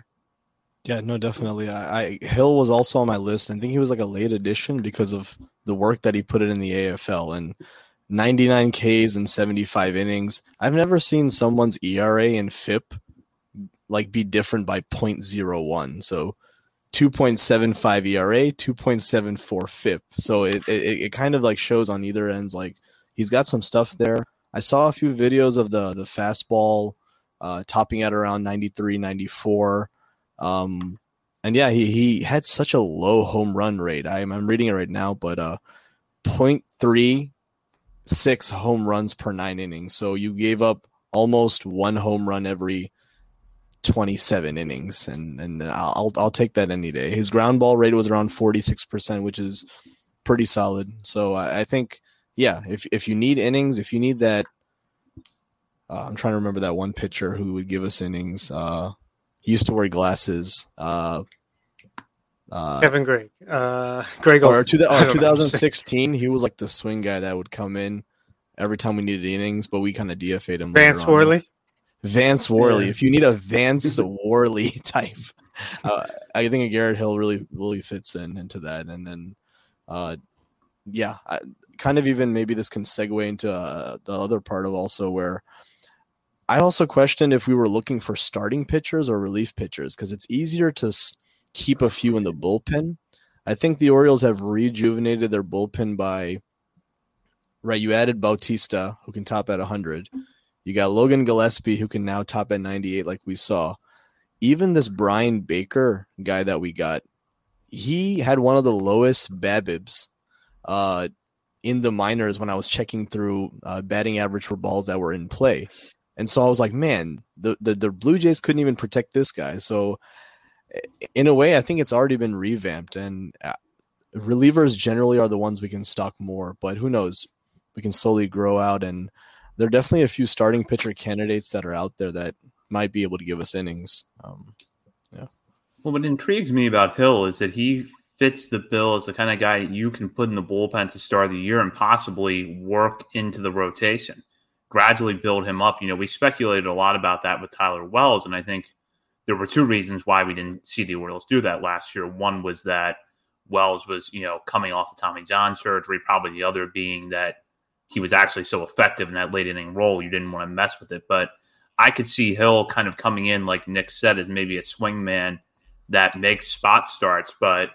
Yeah, no, definitely. I, I, Hill was also on my list. I think he was like a late addition because of the work that he put in in the AFL and 99 Ks and 75 innings. I've never seen someone's ERA and FIP like be different by 0.01. So 2.75 ERA, 2.74 FIP. So it, it it kind of like shows on either ends like he's got some stuff there. I saw a few videos of the the fastball uh, topping at around 93, 94. Um, and yeah, he, he had such a low home run rate. I'm, I'm reading it right now, but uh, 0.36 home runs per nine innings. So you gave up almost one home run every 27 innings, and and I'll I'll take that any day. His ground ball rate was around 46 percent, which is pretty solid. So I, I, think, yeah, if if you need innings, if you need that, uh, I'm trying to remember that one pitcher who would give us innings. Uh, he used to wear glasses. Uh, uh, Kevin Gregg. Uh, Greg or, two, or 2016, he was like the swing guy that would come in every time we needed innings, but we kind of DFA'd him. Vance Worley. Vance Worley. Yeah. If you need a Vance Worley type, uh, I think a Garrett Hill really really fits in into that. And then, uh, yeah, I, kind of even maybe this can segue into uh, the other part of also where I also questioned if we were looking for starting pitchers or relief pitchers because it's easier to keep a few in the bullpen. I think the Orioles have rejuvenated their bullpen by right. You added Bautista, who can top at 100. You got Logan Gillaspie, who can now top at 98, like we saw. Even this Bryan Baker guy that we got, he had one of the lowest BABIPs uh, in the minors when I was checking through uh, batting average for balls that were in play. And so I was like, man, the, the, the Blue Jays couldn't even protect this guy. So in a way, I think it's already been revamped, and uh, relievers generally are the ones we can stock more. But who knows? We can slowly grow out, and there are definitely a few starting pitcher candidates that are out there that might be able to give us innings. Um, yeah. Well, what intrigues me about Hill is that he fits the bill as the kind of guy you can put in the bullpen to start the year and possibly work into the rotation gradually build him up. You know, we speculated a lot about that with Tyler Wells, and I think there were two reasons why we didn't see the Orioles do that last year. One was that Wells was, you know, coming off of Tommy John surgery, probably the other being that he was actually so effective in that late inning role, you didn't want to mess with it. But I could see Hill kind of coming in, like Nick said, as maybe a swing man that makes spot starts, but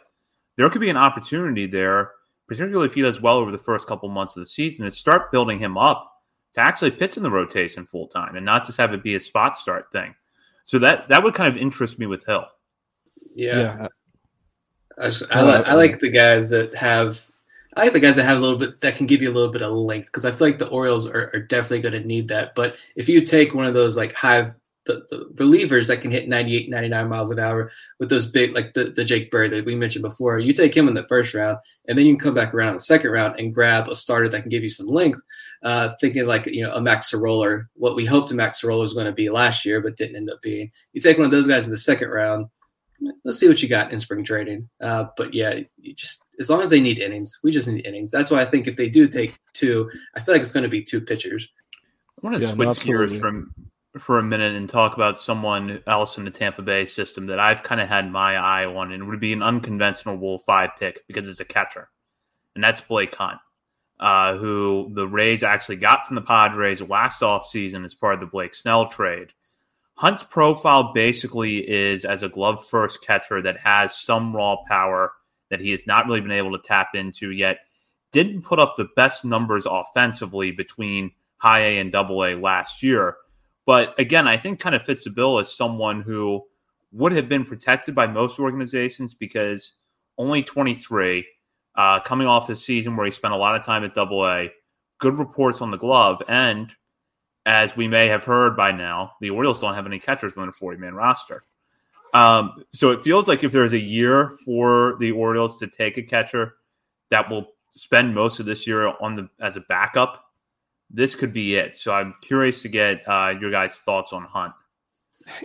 there could be an opportunity there, particularly if he does well over the first couple months of the season, to start building him up to actually pitch in the rotation full time and not just have it be a spot start thing. So that that would kind of interest me with Hill. Yeah, yeah. I, just, I, like, I like the guys that have. I like the guys that have a little bit that can give you a little bit of length because I feel like the Orioles are, are definitely going to need that. But if you take one of those like high the, the relievers that can hit 98, 99 miles an hour with those big, like the, the Jake Bird that we mentioned before. You take him in the first round, and then you can come back around in the second round and grab a starter that can give you some length. Uh, thinking like, you know, a Max Sceroler, what we hoped a Max Sceroler was going to be last year, but didn't end up being. You take one of those guys in the second round, let's see what you got in spring training. Uh, but yeah, you just as long as they need innings, we just need innings. That's why I think if they do take two, I feel like it's going to be two pitchers. I want to yeah, switch gears from for a minute and talk about someone else in the Tampa Bay system that I've kind of had my eye on, and would be an unconventional Rule Five pick because it's a catcher, and that's Blake Hunt, uh, who the Rays actually got from the Padres last offseason as part of the Blake Snell trade. Hunt's profile basically is as a glove first catcher that has some raw power that he has not really been able to tap into yet. Didn't put up the best numbers offensively between high A and double A last year. But again, I think kind of fits the bill as someone who would have been protected by most organizations because only 23, uh, coming off a season where he spent a lot of time at double A, good reports on the glove, and as we may have heard by now, the Orioles don't have any catchers on their 40 man roster. Um, so it feels like if there's a year for the Orioles to take a catcher that will spend most of this year on the as a backup, this could be it. So I'm curious to get uh, your guys' thoughts on Hunt.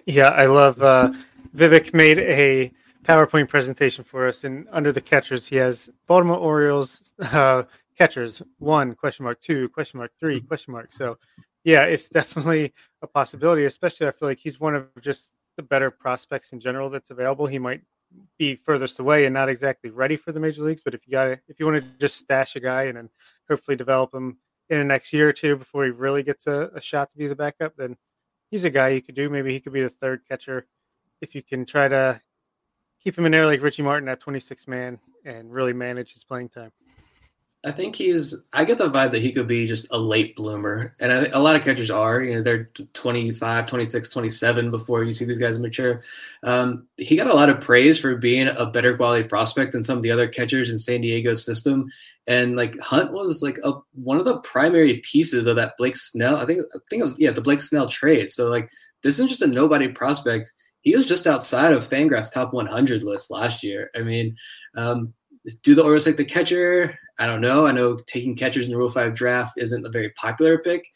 Yeah, I love uh, Vivek made a PowerPoint presentation for us, and under the catchers, he has Baltimore Orioles uh, catchers one question mark two question mark three question mark. So yeah, it's definitely a possibility. Especially, I feel like he's one of just the better prospects in general that's available. He might be furthest away and not exactly ready for the major leagues, but if you got if you want to just stash a guy and then hopefully develop him in the next year or two before he really gets a, a shot to be the backup, then he's a guy you could do. Maybe he could be the third catcher if you can try to keep him in there like Richie Martin at 26 man and really manage his playing time. I think he's. I get the vibe that he could be just a late bloomer, and I, a lot of catchers are. You know, they're 25, 26, 27 before you see these guys mature. Um, he got a lot of praise for being a better quality prospect than some of the other catchers in San Diego's system, and like Hunt was like a, one of the primary pieces of that Blake Snell. I think I think it was yeah the Blake Snell trade. So like this isn't just a nobody prospect. He was just outside of Fangraph top 100 list last year. I mean, um, do the Orioles take the catcher? I don't know. I know taking catchers in the Rule Five draft isn't a very popular pick,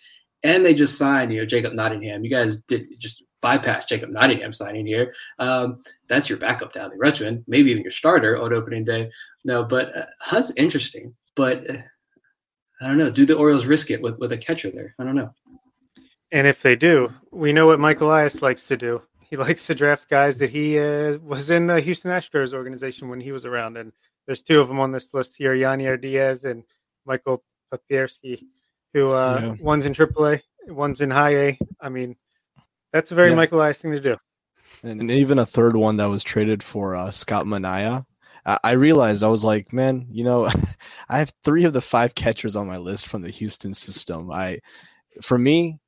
and they just signed you know Jacob Nottingham. You guys did just bypass Jacob Nottingham signing here. Um, that's your backup down in maybe even your starter on opening day. No, but uh, Hunt's interesting, but uh, I don't know. Do the Orioles risk it with with a catcher there? I don't know. And if they do, we know what Michael Elias likes to do. He likes to draft guys that he uh, was in the Houston Astros organization when he was around, and there's two of them on this list here: Yainer Diaz and Michael Papierski, who uh, yeah. one's in AAA, one's in High A. I mean, that's a very yeah. Michael Elias thing to do. And even a third one that was traded for uh, Scott Manaea. I realized I was like, man, you know, I have three of the five catchers on my list from the Houston system. I, for me,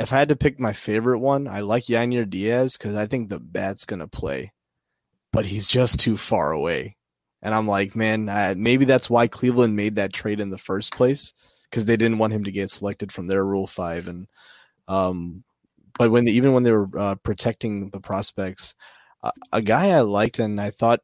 if I had to pick my favorite one, I like Yainer Diaz because I think the bat's gonna play, but he's just too far away. And I'm like, man, uh, maybe that's why Cleveland made that trade in the first place because they didn't want him to get selected from their Rule Five. And um, but when they, even when they were uh, protecting the prospects, uh, a guy I liked and I thought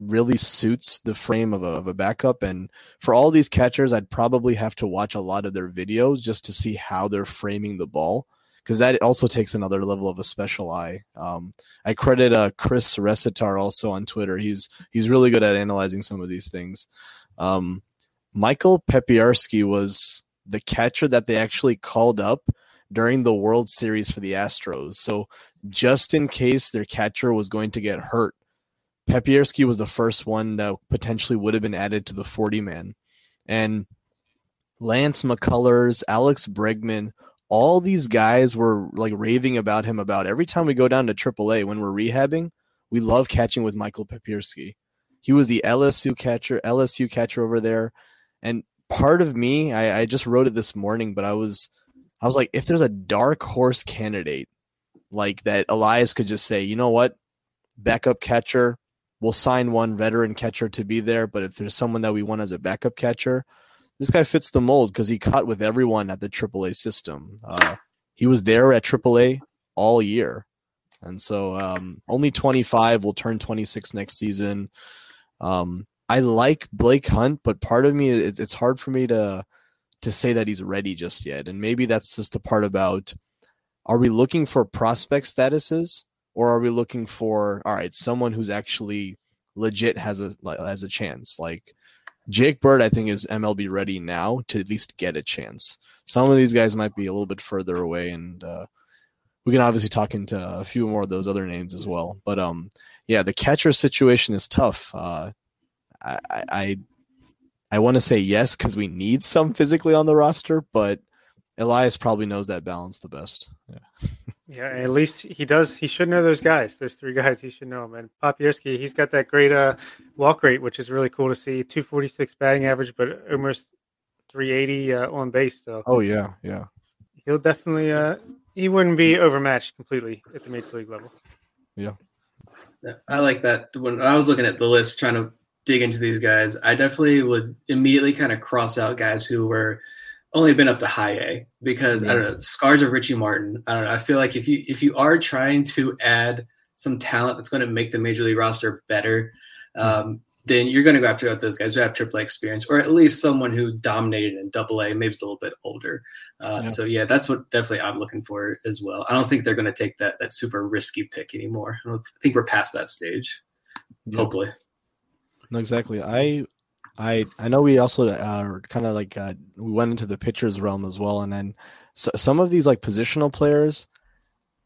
really suits the frame of a, of a backup. And for all these catchers, I'd probably have to watch a lot of their videos just to see how they're framing the ball because that also takes another level of a special eye. Um, I credit uh, Chris Resitar also on Twitter. He's he's really good at analyzing some of these things. Um, Michael Papierski was the catcher that they actually called up during the World Series for the Astros. So just in case their catcher was going to get hurt, Papierski was the first one that potentially would have been added to the 40 man. And Lance McCullers, Alex Bregman, all these guys were like raving about him about every time we go down to AAA when we're rehabbing, we love catching with Michael Papierski. He was the LSU catcher, LSU catcher over there. And part of me, I, I just wrote it this morning, but I was I was like, if there's a dark horse candidate like that Elias could just say, you know what? Backup catcher, we'll sign one veteran catcher to be there. But if there's someone that we want as a backup catcher, this guy fits the mold because he caught with everyone at the AAA system. Uh, he was there at AAA all year, and so um, only 25 will turn 26 next season. Um, I like Blake Hunt, but part of me it's, it's hard for me to to say that he's ready just yet, and maybe that's just the part about are we looking for prospect statuses or are we looking for all right someone who's actually legit has a has a chance like Jake Bird I think is MLB ready now to at least get a chance. Some of these guys might be a little bit further away and uh, we can obviously talk into a few more of those other names as well. But um yeah, the catcher situation is tough. Uh, I I I want to say yes because we need some physically on the roster, but Elias probably knows that balance the best. Yeah. Yeah, at least he does. He should know those guys. There's three guys he should know them. And Papierski, he's got that great uh, walk rate, which is really cool to see. 246 batting average, but almost 380 uh, on base. So. Oh yeah, yeah. He'll definitely. Uh, he wouldn't be overmatched completely at the major league level. Yeah. I like that. When I was looking at the list, trying to dig into these guys, I definitely would immediately kind of cross out guys who were only been up to high A because yeah. I don't know scars of Richie Martin. I don't know. I feel like if you if you are trying to add some talent that's going to make the major league roster better, um, then you're going to go after those guys who have Triple AAA experience, or at least someone who dominated in Double A, maybe it's a little bit older. Uh, yeah. So yeah, that's what definitely I'm looking for as well. I don't think they're going to take that that super risky pick anymore. I, I think we're past that stage. Yeah. Hopefully. No, exactly. I I I know we also uh, kind of like uh, we went into the pitchers realm as well, and then so, some of these like positional players,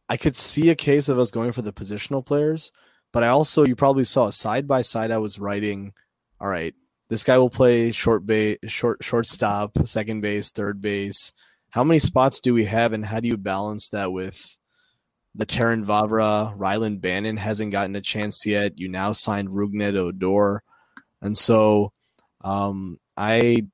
I could see a case of us going for the positional players, but I also you probably saw side by side. I was writing, all right, this guy will play short base, short shortstop, second base, third base. How many spots do we have, and how do you balance that with the Terrin Vavra, Rylan Bannon hasn't gotten a chance yet. You now signed Rougned Odor, and so um, I,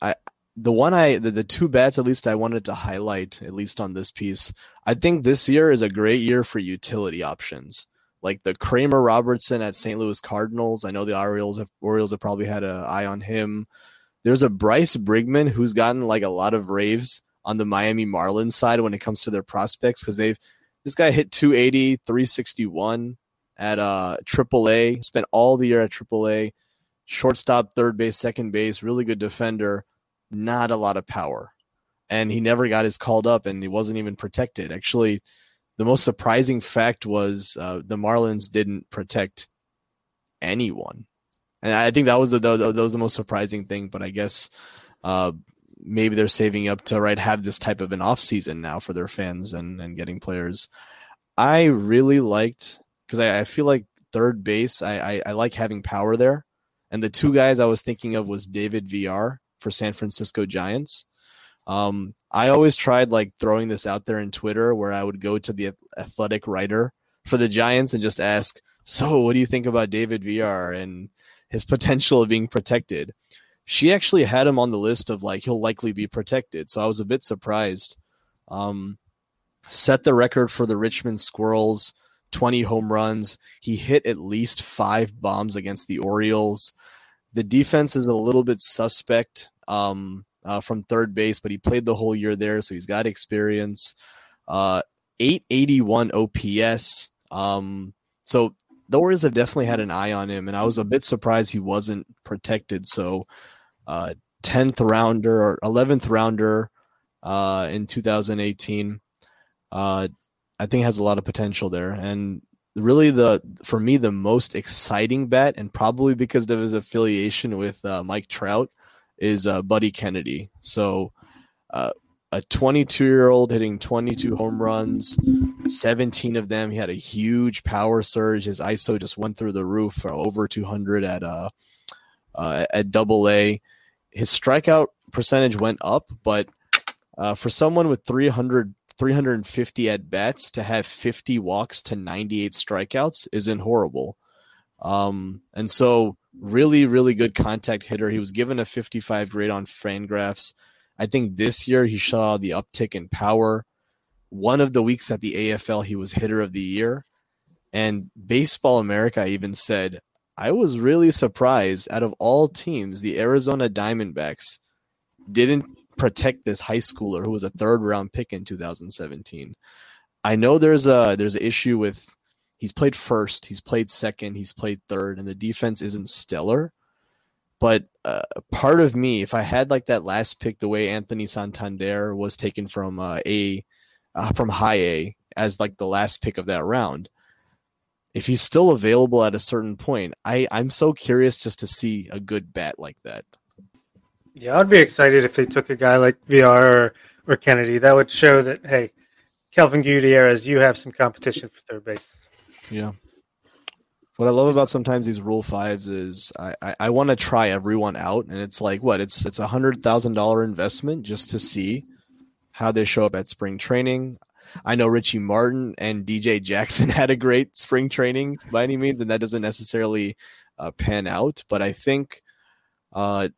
I, the one I, the, the two bets at least I wanted to highlight, at least on this piece. I think this year is a great year for utility options, like the Kramer Robertson at St. Louis Cardinals. I know the Orioles have Orioles have probably had an eye on him. There's a Bryce Brigman who's gotten like a lot of raves on the Miami Marlins side when it comes to their prospects because they've this guy hit 280, 361 at uh AAA, spent all the year at AAA shortstop, third base, second base, really good defender, not a lot of power. And he never got his called up and he wasn't even protected. Actually, the most surprising fact was uh, the Marlins didn't protect anyone. And I think that was the, the, that was the most surprising thing. But I guess uh, maybe they're saving up to right have this type of an off season now for their fans and and getting players. I really liked because I, I, feel like third base. I, I, I like having power there. And the two guys I was thinking of was David Villar for San Francisco Giants. Um, I always tried like throwing this out there in Twitter where I would go to the athletic writer for the Giants and just ask, So, what do you think about David Villar and his potential of being protected? She actually had him on the list of like, he'll likely be protected. So I was a bit surprised. Um, set the record for the Richmond Squirrels 20 home runs. He hit at least five bombs against the Orioles. The defense is a little bit suspect um, uh, from third base, but he played the whole year there, so he's got experience. Uh, 881 OPS. Um, so the Orioles have definitely had an eye on him, and I was a bit surprised he wasn't protected. So, uh, 10th rounder or 11th rounder uh, in 2018. Uh, I think has a lot of potential there. And really, the for me the most exciting bet, and probably because of his affiliation with uh, Mike Trout, is uh, Buddy Kennedy. So. Uh, a 22 year old hitting 22 home runs, 17 of them. He had a huge power surge. His ISO just went through the roof for over 200 at uh, uh at Double A. His strikeout percentage went up, but uh, for someone with 300 350 at bats to have 50 walks to 98 strikeouts isn't horrible. Um, and so really, really good contact hitter. He was given a 55 grade on Fangraphs. I think this year he saw the uptick in power. One of the weeks at the AFL, he was hitter of the year. And Baseball America even said, I was really surprised out of all teams, the Arizona Diamondbacks didn't protect this high schooler who was a third round pick in 2017. I know there's a there's an issue with he's played first, he's played second, he's played third, and the defense isn't stellar. But uh, part of me, if I had like that last pick, the way Anthony Santander was taken from uh, a uh, from high A, as like the last pick of that round. If he's still available at a certain point, I I'm so curious just to see a good bat like that. Yeah, I'd be excited if they took a guy like Villar or, or Kennedy. That would show that hey, Kelvin Gutierrez, you have some competition for third base. Yeah. What I love about sometimes these rule fives is I, I, I want to try everyone out, and it's like what it's it's a hundred thousand dollar investment just to see how they show up at spring training. I know Richie Martin and DJ Jackson had a great spring training by any means, and that doesn't necessarily uh, pan out. But I think, uh,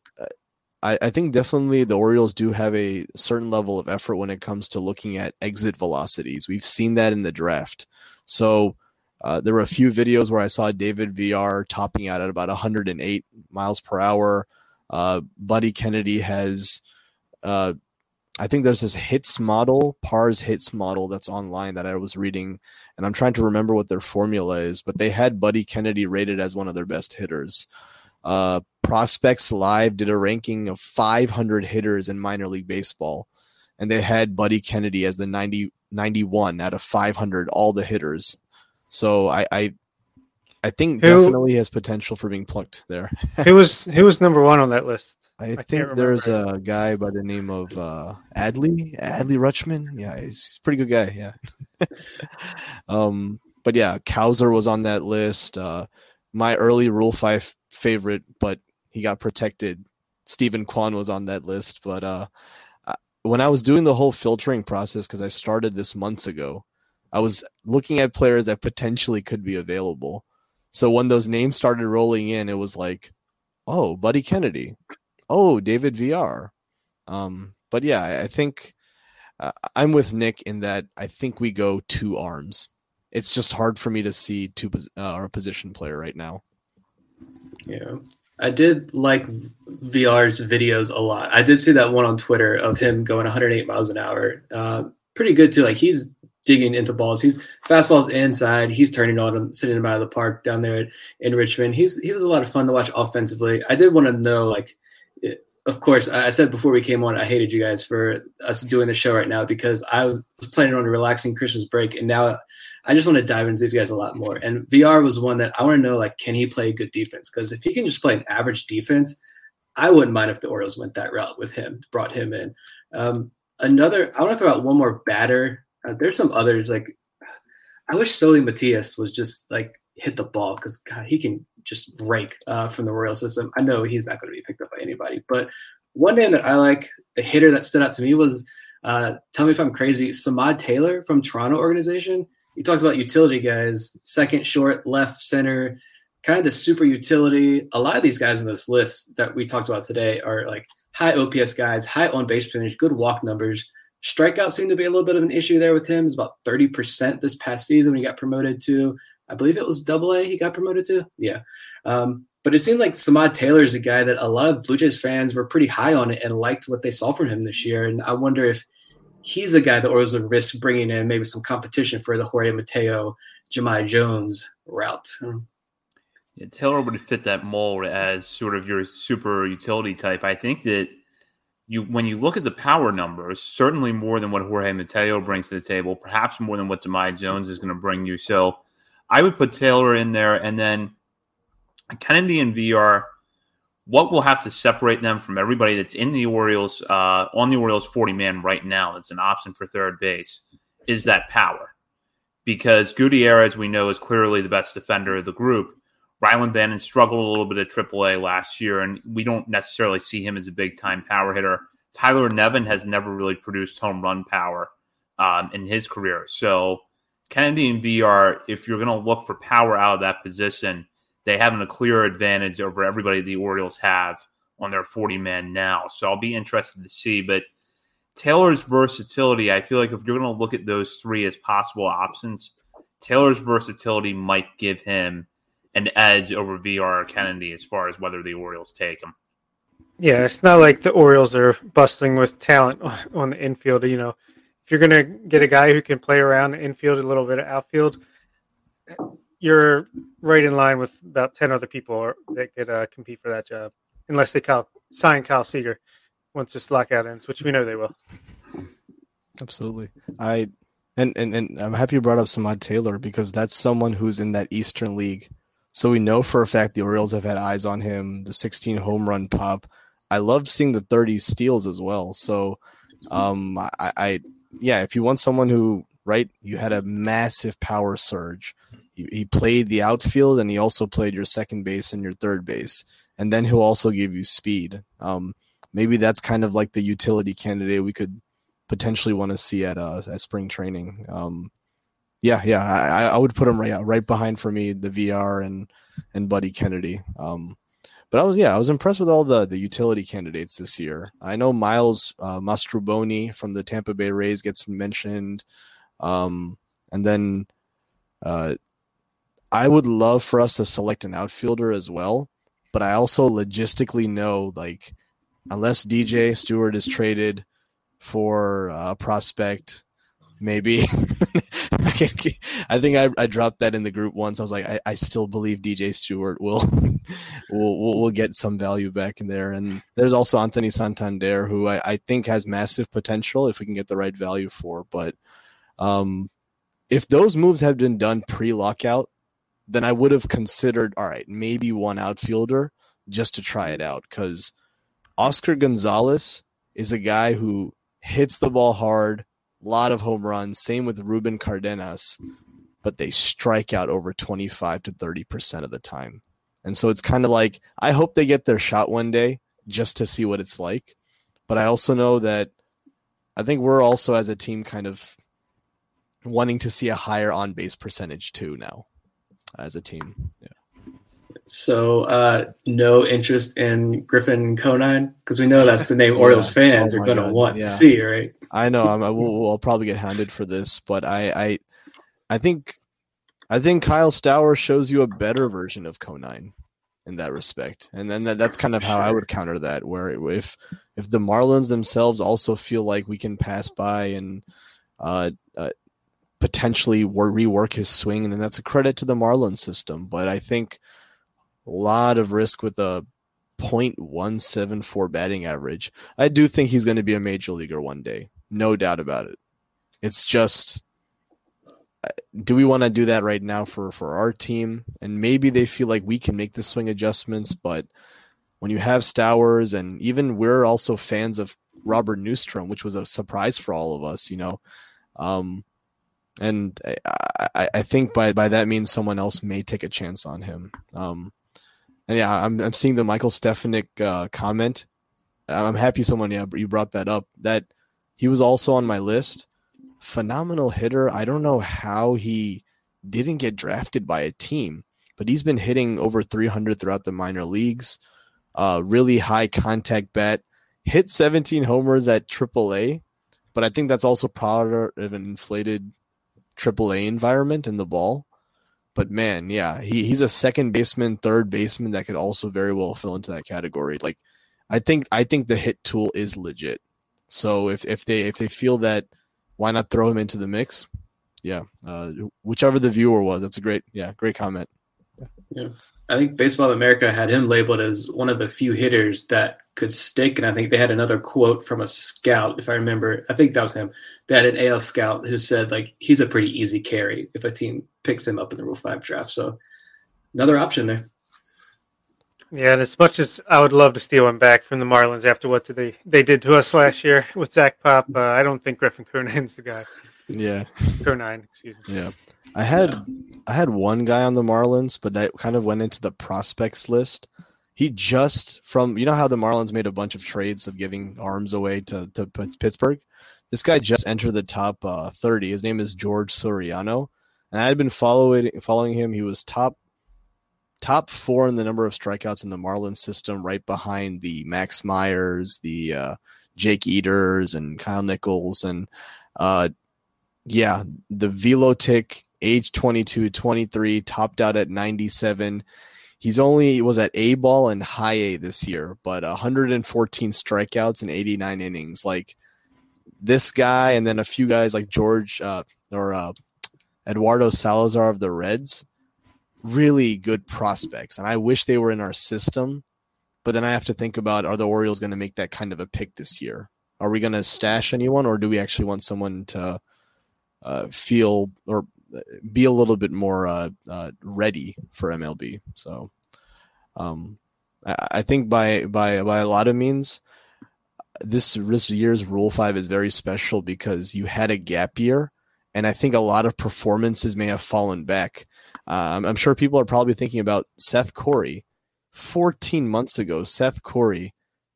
I, I think definitely the Orioles do have a certain level of effort when it comes to looking at exit velocities. We've seen that in the draft. So uh, there were a few videos where I saw David Villar topping out at about 108 miles per hour. Uh, Buddy Kennedy has uh, I think there's this hits model, PARS hits model that's online that I was reading, and I'm trying to remember what their formula is, but they had Buddy Kennedy rated as one of their best hitters. Uh, Prospects Live did a ranking of 500 hitters in minor league baseball, and they had Buddy Kennedy as the 90, 91 out of 500, all the hitters. So I, I, I think who, definitely has potential for being plucked there. who was who was number one on that list? I, I think there's a guy by the name of uh, Adley Adley Rutschman. Yeah, he's, he's a pretty good guy. Yeah. um, but yeah, Cowser was on that list. Uh, my early Rule Five favorite, but he got protected. Steven Kwan was on that list, but uh, when I was doing the whole filtering process, because I started this months ago, I was looking at players that potentially could be available. So when those names started rolling in, it was like, oh, Buddy Kennedy, oh, David Villar. Um, but yeah, I think uh, I'm with Nick in that I think we go two arms. It's just hard for me to see two uh, our position player right now. Yeah. I did like Villar's videos a lot. I did see that one on Twitter of him going 108 miles an hour. Uh, pretty good too. Like he's digging into balls. He's fastballs inside. He's turning on them, sitting him out of the park down there in Richmond. He's he was a lot of fun to watch offensively. I did want to know like of course, I said before we came on, I hated you guys for us doing the show right now because I was planning on a relaxing Christmas break, and now I just want to dive into these guys a lot more. And Villar was one that I want to know, like, can he play good defense? Because if he can just play an average defense, I wouldn't mind if the Orioles went that route with him, brought him in. Um, another, I want to throw out one more batter. Uh, there's some others like I wish Seuly Matias was just like hit the ball because God, he can just rake uh, from the Royal system. I know he's not going to be picked up by anybody, but one name that I like, the hitter that stood out to me was, uh, tell me if I'm crazy, Samad Taylor from Toronto organization. He talks about utility guys, second, short, left, center, kind of the super utility. A lot of these guys on this list that we talked about today are like high OPS guys, high on base percentage, good walk numbers. Strikeout seemed to be a little bit of an issue there with him. It's about 30% this past season when he got promoted to I believe it was double A he got promoted to. Yeah. Um, but it seemed like Samad Taylor is a guy that a lot of Blue Jays fans were pretty high on it and liked what they saw from him this year. And I wonder if he's a guy the Orioles would risk bringing in maybe some competition for the Jorge Mateo, Jahmai Jones route. Yeah, Taylor would fit that mold as sort of your super utility type. I think that you when you look at the power numbers, certainly more than what Jorge Mateo brings to the table, perhaps more than what Jahmai Jones is going to bring you. So I would put Taylor in there, and then Kennedy and Villar. What will have to separate them from everybody that's in the Orioles uh, on the Orioles forty man right now? That's an option for third base. Is that power? Because Gutierrez, we know, is clearly the best defender of the group. Rylan Bannon struggled a little bit at AAA last year, and we don't necessarily see him as a big time power hitter. Tyler Nevin has never really produced home run power um, in his career. So Kennedy and Villar, if you're going to look for power out of that position, they have a clear advantage over everybody the Orioles have on their 40 man now. So I'll be interested to see. But Taylor's versatility, I feel like if you're going to look at those three as possible options, Taylor's versatility might give him an edge over Villar or Kennedy as far as whether the Orioles take him. Yeah, it's not like the Orioles are busting with talent on the infield. You know, if you're going to get a guy who can play around the infield, a little bit of outfield, you're right in line with about 10 other people that could uh, compete for that job, unless they sign Kyle Seager once this lockout ends, which we know they will. Absolutely. I And, and and I'm happy you brought up Samad Taylor because that's someone who's in that Eastern League. So we know for a fact the Orioles have had eyes on him. The 16 home run pop. I love seeing the 30 steals as well. So, um, I, I yeah, if you want someone who right, you had a massive power surge. He, played the outfield and he also played your second base and your third base, and then he'll also give you speed. Um, maybe that's kind of like the utility candidate we could potentially want to see at uh, at spring training. Um, yeah, yeah, I, I would put him right right behind for me the Villar and and Buddy Kennedy. Um, but I was yeah, I was impressed with all the the utility candidates this year. I know Miles uh, Mastrobuoni from the Tampa Bay Rays gets mentioned, um, and then uh, I would love for us to select an outfielder as well. But I also logistically know like unless DJ Stewart is traded for a prospect, maybe. I think I, I dropped that in the group once. I was like, I, I still believe DJ Stewart will, will, will get some value back in there. And there's also Anthony Santander, who I, I think has massive potential if we can get the right value for. But um, if those moves had been done pre-lockout, then I would have considered, all right, maybe one outfielder just to try it out because – Oscar Gonzalez is a guy who hits the ball hard, lot of home runs. Same with Ruben Cardenas, but they strike out over 25 to 30% of the time. And so it's kind of like, I hope they get their shot one day just to see what it's like. But I also know that I think we're also, as a team, kind of wanting to see a higher on base percentage too now as a team. Yeah. So uh, no interest in Griffin Conine because we know that's the name Orioles fans oh are going to want yeah. to see, right? I know. I'm, I will, we'll probably get hounded for this, but I, I, I think, I think Kyle Stowers shows you a better version of Conine in that respect, and then that, that's kind of how sure. I would counter that. Where if if the Marlins themselves also feel like we can pass by and uh, uh, potentially rework his swing, and then that's a credit to the Marlins system. But I think a lot of risk with a 0.174 batting average. I do think he's going to be a major leaguer one day. No doubt about it. It's just uh, do we want to do that right now for for our team and maybe they feel like we can make the swing adjustments but when you have Stowers and even we're also fans of Robert Neustrom which was a surprise for all of us you know um and I, I, I think by by that means someone else may take a chance on him um and yeah, I'm I'm seeing the Michael Stefanik uh, comment. I'm happy someone yeah you brought that up. That he was also on my list. Phenomenal hitter. I don't know how he didn't get drafted by a team, but he's been hitting over 300 throughout the minor leagues. Uh, really high contact bat. Hit 17 homers at AAA, but I think that's also part of an inflated AAA environment in the ball. But man, yeah, he, he's a second baseman, third baseman that could also very well fill into that category. Like, I think I think the hit tool is legit. So if if they if they feel that, why not throw him into the mix? Yeah, uh, whichever the viewer was, that's a great yeah great comment. Yeah, I think Baseball America had him labeled as one of the few hitters that could stick, and I think they had another quote from a scout, if I remember. I think that was him. They had an AL scout who said like he's a pretty easy carry if a team picks him up in the Rule Five draft. So another option there. Yeah, and as much as I would love to steal him back from the Marlins after what they they did to us last year with Zach Pop, uh, I don't think Griffin Conine's the guy. Yeah, Conine, excuse me. Yeah, I had yeah. I had one guy on the Marlins, but that kind of went into the prospects list. He just from you know how the Marlins made a bunch of trades of giving arms away to to Pittsburgh. This guy just entered the top uh, 30. His name is George Soriano and I had been following following him. He was top top four in the number of strikeouts in the Marlins system, right behind the Max Myers, the uh, Jake Eders, and Kyle Nicolas, and uh, yeah, the Velotic, age 22, 23, topped out at 97. He's only was at A ball and high A this year, but 114 strikeouts and 89 innings. Like this guy, and then a few guys like George uh, or uh, Eduardo Salazar of the Reds, really good prospects. And I wish they were in our system. But then I have to think about are the Orioles going to make that kind of a pick this year? Are we going to stash anyone or do we actually want someone to uh, feel or be a little bit more uh, uh, ready for MLB. So, um, I, I, think by by by a lot of means, this this year's Rule Five is very special because you had a gap year, and I think a lot of performances may have fallen back. Um, I'm sure people are probably thinking about Seth Corry. 14 months ago, Seth Corry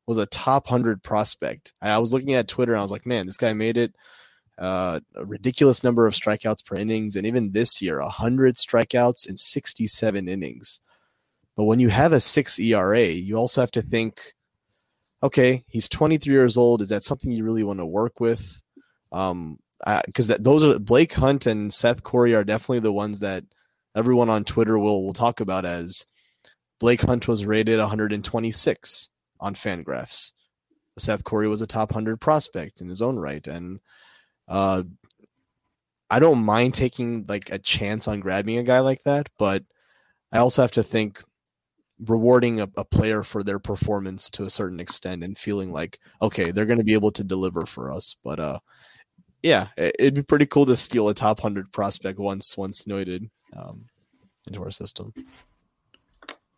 was a top 100 prospect. I was looking at Twitter and I was like, man, this guy made it uh, a ridiculous number of strikeouts per innings, and even this year, 100 strikeouts in 67 innings. But when you have a six ERA, you also have to think, okay, he's 23 years old. Is that something you really want to work with? Um, because that those are Blake Hunt and Seth Corry are definitely the ones that everyone on Twitter will will talk about as Blake Hunt was rated 126 on Fangraphs. Seth Corry was a top 100 prospect in his own right, and uh, I don't mind taking like a chance on grabbing a guy like that, but I also have to think rewarding a, a player for their performance to a certain extent and feeling like okay, they're going to be able to deliver for us. But uh, yeah, it'd be pretty cool to steal a top hundred prospect once once noted um, into our system.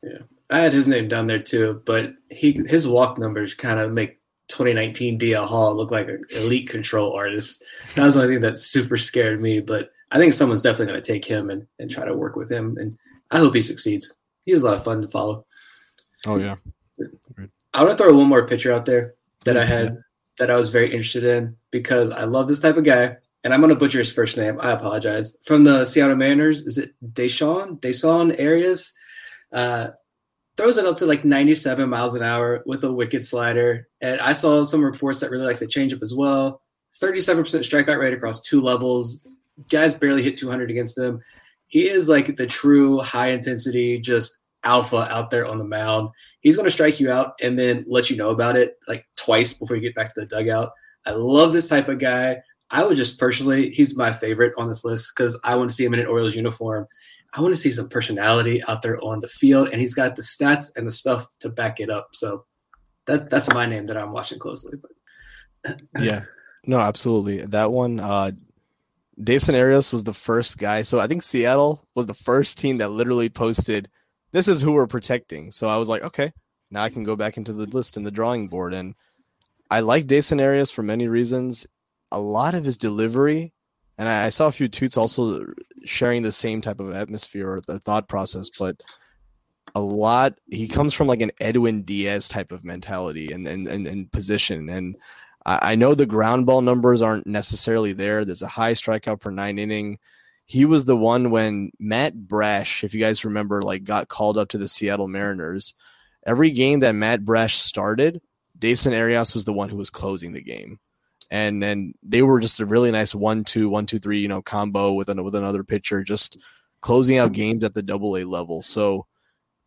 Yeah, I had his name down there too, but he his walk numbers kind of make 2019 DL Hall looked like an elite control artist. That was the only thing that super scared me. But I think someone's definitely going to take him and, and try to work with him. And I hope he succeeds. He was a lot of fun to follow. Oh, yeah. I want to throw one more picture out there that I had that I was very interested in because I love this type of guy. And I'm going to butcher his first name. I apologize. From the Seattle Mariners, is it Deshaun? Deshaun Arias? Uh, throws it up to like 97 miles an hour with a wicked slider. And I saw some reports that really like the changeup as well. 37% strikeout rate across two levels. Guys barely hit 200 against him. He is like the true high intensity, just alpha out there on the mound. He's going to strike you out and then let you know about it like twice before you get back to the dugout. I love this type of guy. I would just personally, he's my favorite on this list because I want to see him in an Orioles uniform. I want to see some personality out there on the field, and he's got the stats and the stuff to back it up. So that that's my name that I'm watching closely. But yeah, no, absolutely. That one, uh, Dason Arias was the first guy. So I think Seattle was the first team that literally posted, "This is who we're protecting." So I was like, okay, now I can go back into the list and the drawing board. And I like Dayson Arias for many reasons. A lot of his delivery and I, saw a few tweets also sharing the same type of atmosphere or the thought process, but a lot he comes from like an Edwin Diaz type of mentality and and, and, and position. And I, I know the ground ball numbers aren't necessarily there. There's a high strikeout per nine inning. He was the one when Matt Brash, if you guys remember, like got called up to the Seattle Mariners. Every game that Matt Brash started, Dason Arias was the one who was closing the game and then they were just a really nice one two one two three you know combo with an, with another pitcher just closing out games at the double A level. So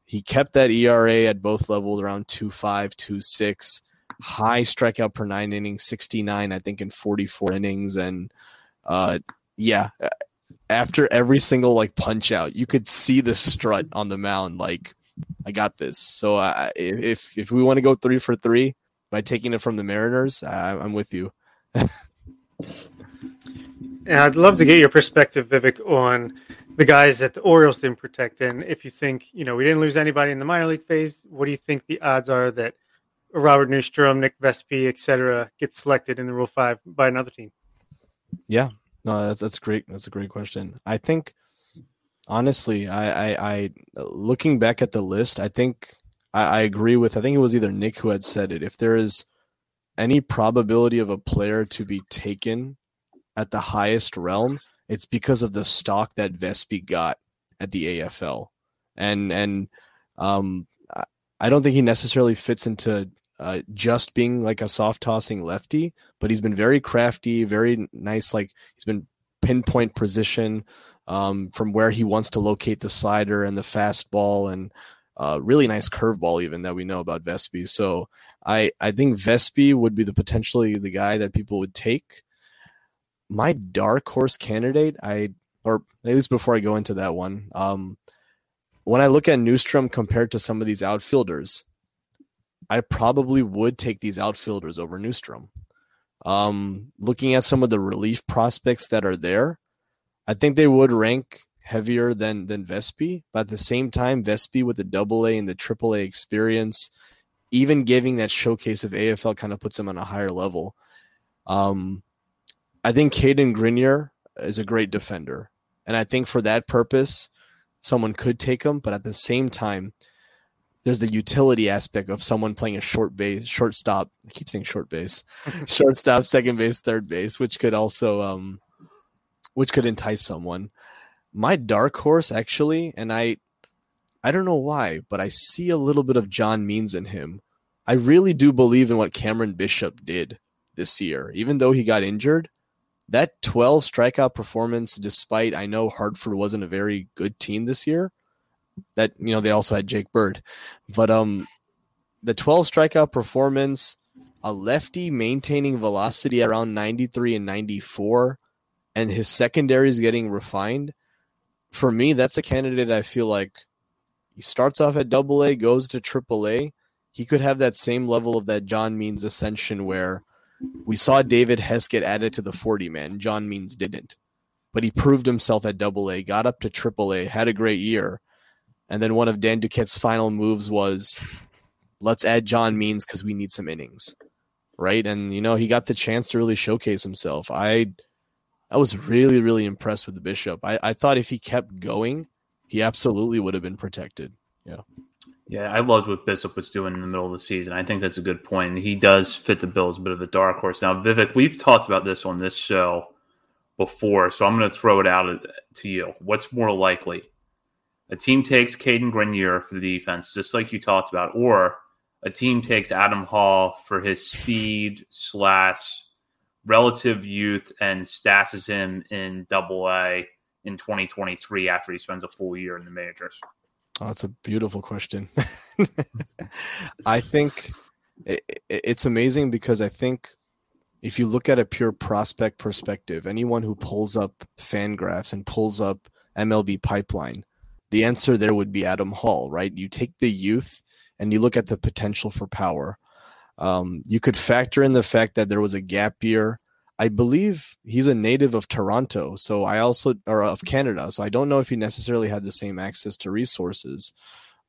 he kept that ERA at both levels around two five two six, high strikeout per nine innings, sixty nine I think in forty four innings, and uh, yeah. After every single like punch out, you could see the strut on the mound. Like, I got this. So if if we want to go three for three by taking it from the Mariners, I, I'm with you. And I'd love to get your perspective, Vivek, on the guys that the Orioles didn't protect. And if you think, you know, we didn't lose anybody in the minor league phase, what do you think the odds are that Robert Neustrom, Nick Vespi, et cetera, get selected in the Rule 5 by another team? Yeah, no, that's, that's great. That's a great question. I think, honestly, I, I, I looking back at the list, I think I, I agree with, I think it was either Nick who had said it. If there is any probability of a player to be taken at the highest realm, it's because of the stock that Vespi got at the AFL. And and um I don't think he necessarily fits into uh, just being like a soft tossing lefty, but he's been very crafty, very nice. Like he's been pinpoint position um, from where he wants to locate the slider and the fastball, and uh, really nice curveball even that we know about Vespi. So I I think Vespi would be the potentially the guy that people would take. My dark horse candidate, I or at least before I go into that one, um, when I look at Neustrom compared to some of these outfielders, I probably would take these outfielders over Neustrom. Um, looking at some of the relief prospects that are there, I think they would rank heavier than than Vespi, but at the same time, Vespi with the double A and the triple A experience, even giving that showcase of AFL kind of puts him on a higher level. Um, I think Cadyn Grenier is a great defender, and I think for that purpose, someone could take him. But at the same time, there's the utility aspect of someone playing a short base, shortstop. I keep saying short base, shortstop, second base, third base, which could also um, which could entice someone. My dark horse, actually, and I, I don't know why, but I see a little bit of John Means in him. I really do believe in what Cameron Bishop did this year, even though he got injured. That 12 strikeout performance, despite I know Hartford wasn't a very good team this year, that you know they also had Jake Bird, but um, the 12 strikeout performance, a lefty maintaining velocity around 93 and 94, and his secondary is getting refined. For me, that's a candidate I feel like he starts off at double A, goes to triple A. He could have that same level of that John Means ascension where we saw David Hess get added to the 40 man. John Means didn't. But he proved himself at double A, got up to triple A, had a great year. And then one of Dan Duquette's final moves was, let's add John Means because we need some innings, right? And you know he got the chance to really showcase himself. I, I was really really impressed with the Bishop. I, I thought if he kept going, he absolutely would have been protected. Yeah. Yeah, I loved what Bishop was doing in the middle of the season. I think that's a good point. He does fit the bill as a bit of a dark horse. Now, Vivek, we've talked about this on this show before, so I'm going to throw it out to you. What's more likely? a team takes Cadyn Grenier for the defense, just like you talked about, or a team takes Adam Hall for his speed slash relative youth and stasses him in double A in 2023 after he spends a full year in the majors? Oh, that's a beautiful question. I think it, it's amazing because I think if you look at a pure prospect perspective, anyone who pulls up Fangraphs and pulls up MLB Pipeline, the answer there would be Adam Hall, right? You take the youth and you look at the potential for power. Um, you could factor in the fact that there was a gap year. I believe he's a native of Toronto, so I also or of Canada, so I don't know if he necessarily had the same access to resources.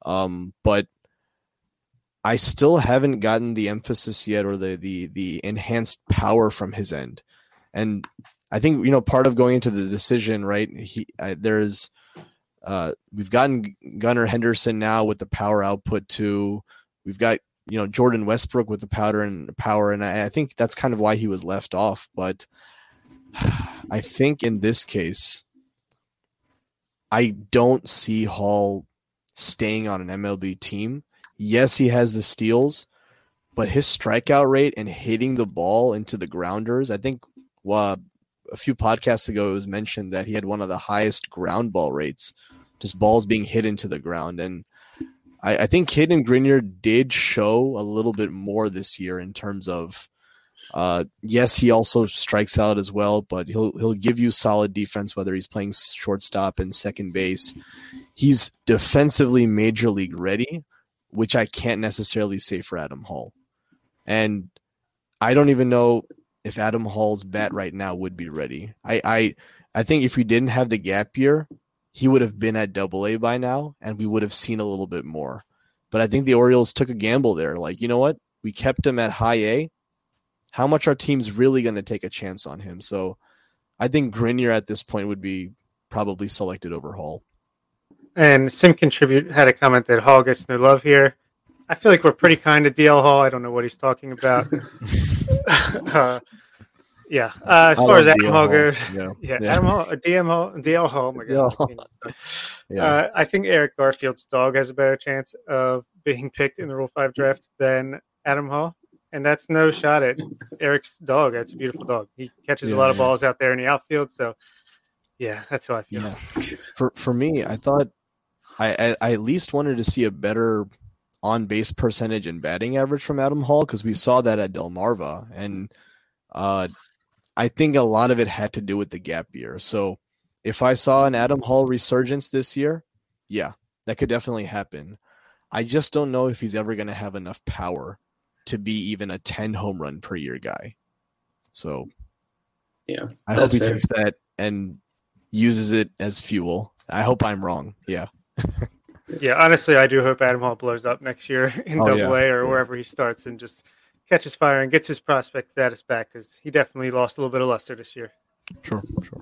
Um, but I still haven't gotten the emphasis yet or the the the enhanced power from his end. And I think you know part of going into the decision, right? He I, there's uh, we've gotten Gunnar Henderson now with the power output too. We've got you know Jordan Westburg with the powder and power, and I, I think that's kind of why he was left off. But I think in this case, I don't see Hall staying on an MLB team. Yes, he has the steals, but his strikeout rate and hitting the ball into the grounders, I think well, a few podcasts ago, it was mentioned that he had one of the highest ground ball rates, just balls being hit into the ground. And I, I think and Grenier did show a little bit more this year in terms of, uh, yes, he also strikes out as well, but he'll he'll give you solid defense whether he's playing shortstop and second base. He's defensively major league ready, which I can't necessarily say for Adam Hall. And I don't even know if Adam Hall's bat right now would be ready. I I I think if we didn't have the gap year, he would have been at double A by now and we would have seen a little bit more. But I think the Orioles took a gamble there. Like, you know what? We kept him at high A. How much our team's really going to take a chance on him? So I think Grenier at this point would be probably selected over Hall. And Sim Contribute had a comment that Hall gets no love here. I feel like we're pretty kind to DL Hall. I don't know what he's talking about. uh, yeah. Uh, as I far as Adam Hall goes, yeah, yeah, yeah. Adam Hall, DM DL Hall. My god. yeah. Uh, I think Eric Garfield's dog has a better chance of being picked in the Rule Five draft than Adam Hall, and that's no shot at Eric's dog. That's a beautiful dog. He catches a lot of balls out there in the outfield. So, yeah, that's how I feel. For for me, I thought I, I, I at least wanted to see a better on base percentage and batting average from Adam Hall because we saw that at Delmarva. And uh, I think a lot of it had to do with the gap year. So if I saw an Adam Hall resurgence this year, yeah, that could definitely happen. I just don't know if he's ever going to have enough power to be even a 10 home run per year guy. So Yeah, I hope he fair. takes that and uses it as fuel. I hope I'm wrong. Yeah. Yeah, honestly, I do hope Adam Hall blows up next year in Oh, Double yeah. A or Yeah. wherever he starts and just catches fire and gets his prospect status back because he definitely lost a little bit of luster this year. Sure. Sure.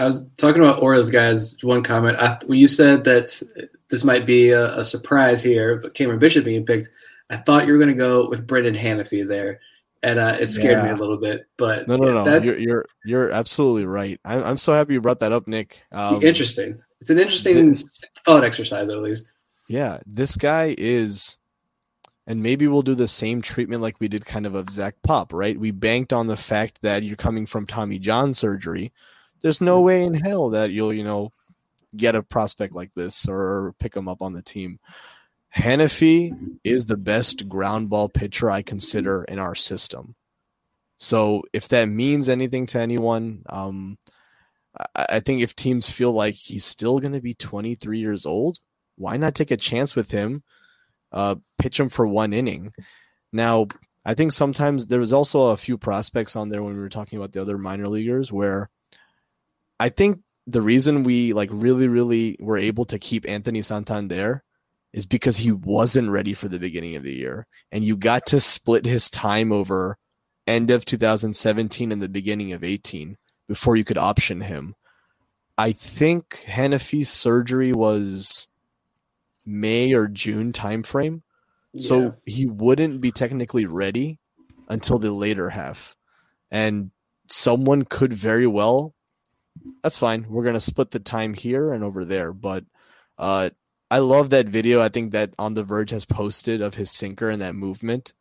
I was talking about Orioles guys. One comment I, when you said that this might be a, a surprise here, but Cameron Bishop being picked, I thought you were going to go with Brendan Hanifee there, and uh, it scared me a little bit. But No, no, no. that, you're you're you're absolutely right. I'm I'm so happy you brought that up, Nick. Um, interesting. It's an interesting this- thought exercise, at least. Yeah, this guy is, and maybe we'll do the same treatment like we did kind of of Zach Pop, right? We banked on the fact that you're coming from Tommy John surgery. There's no way in hell that you'll, you know, get a prospect like this or pick him up on the team. Hanifee is the best ground ball pitcher I consider in our system. So if that means anything to anyone, um, I, I think if teams feel like he's still going to be 23 years old, why not take a chance with him? Uh, pitch him for one inning. Now, I think sometimes there was also a few prospects on there when we were talking about the other minor leaguers where I think the reason we like really, really were able to keep Anthony Santander is because he wasn't ready for the beginning of the year. And you got to split his time over end of 2017 and the beginning of 18 before you could option him. I think Hanifee's surgery was May or June timeframe. So he wouldn't be technically ready until the later half. And someone could very well that's fine. We're gonna split the time here and over there. But uh I love that video. I think that On the Verge has posted of his sinker and that movement.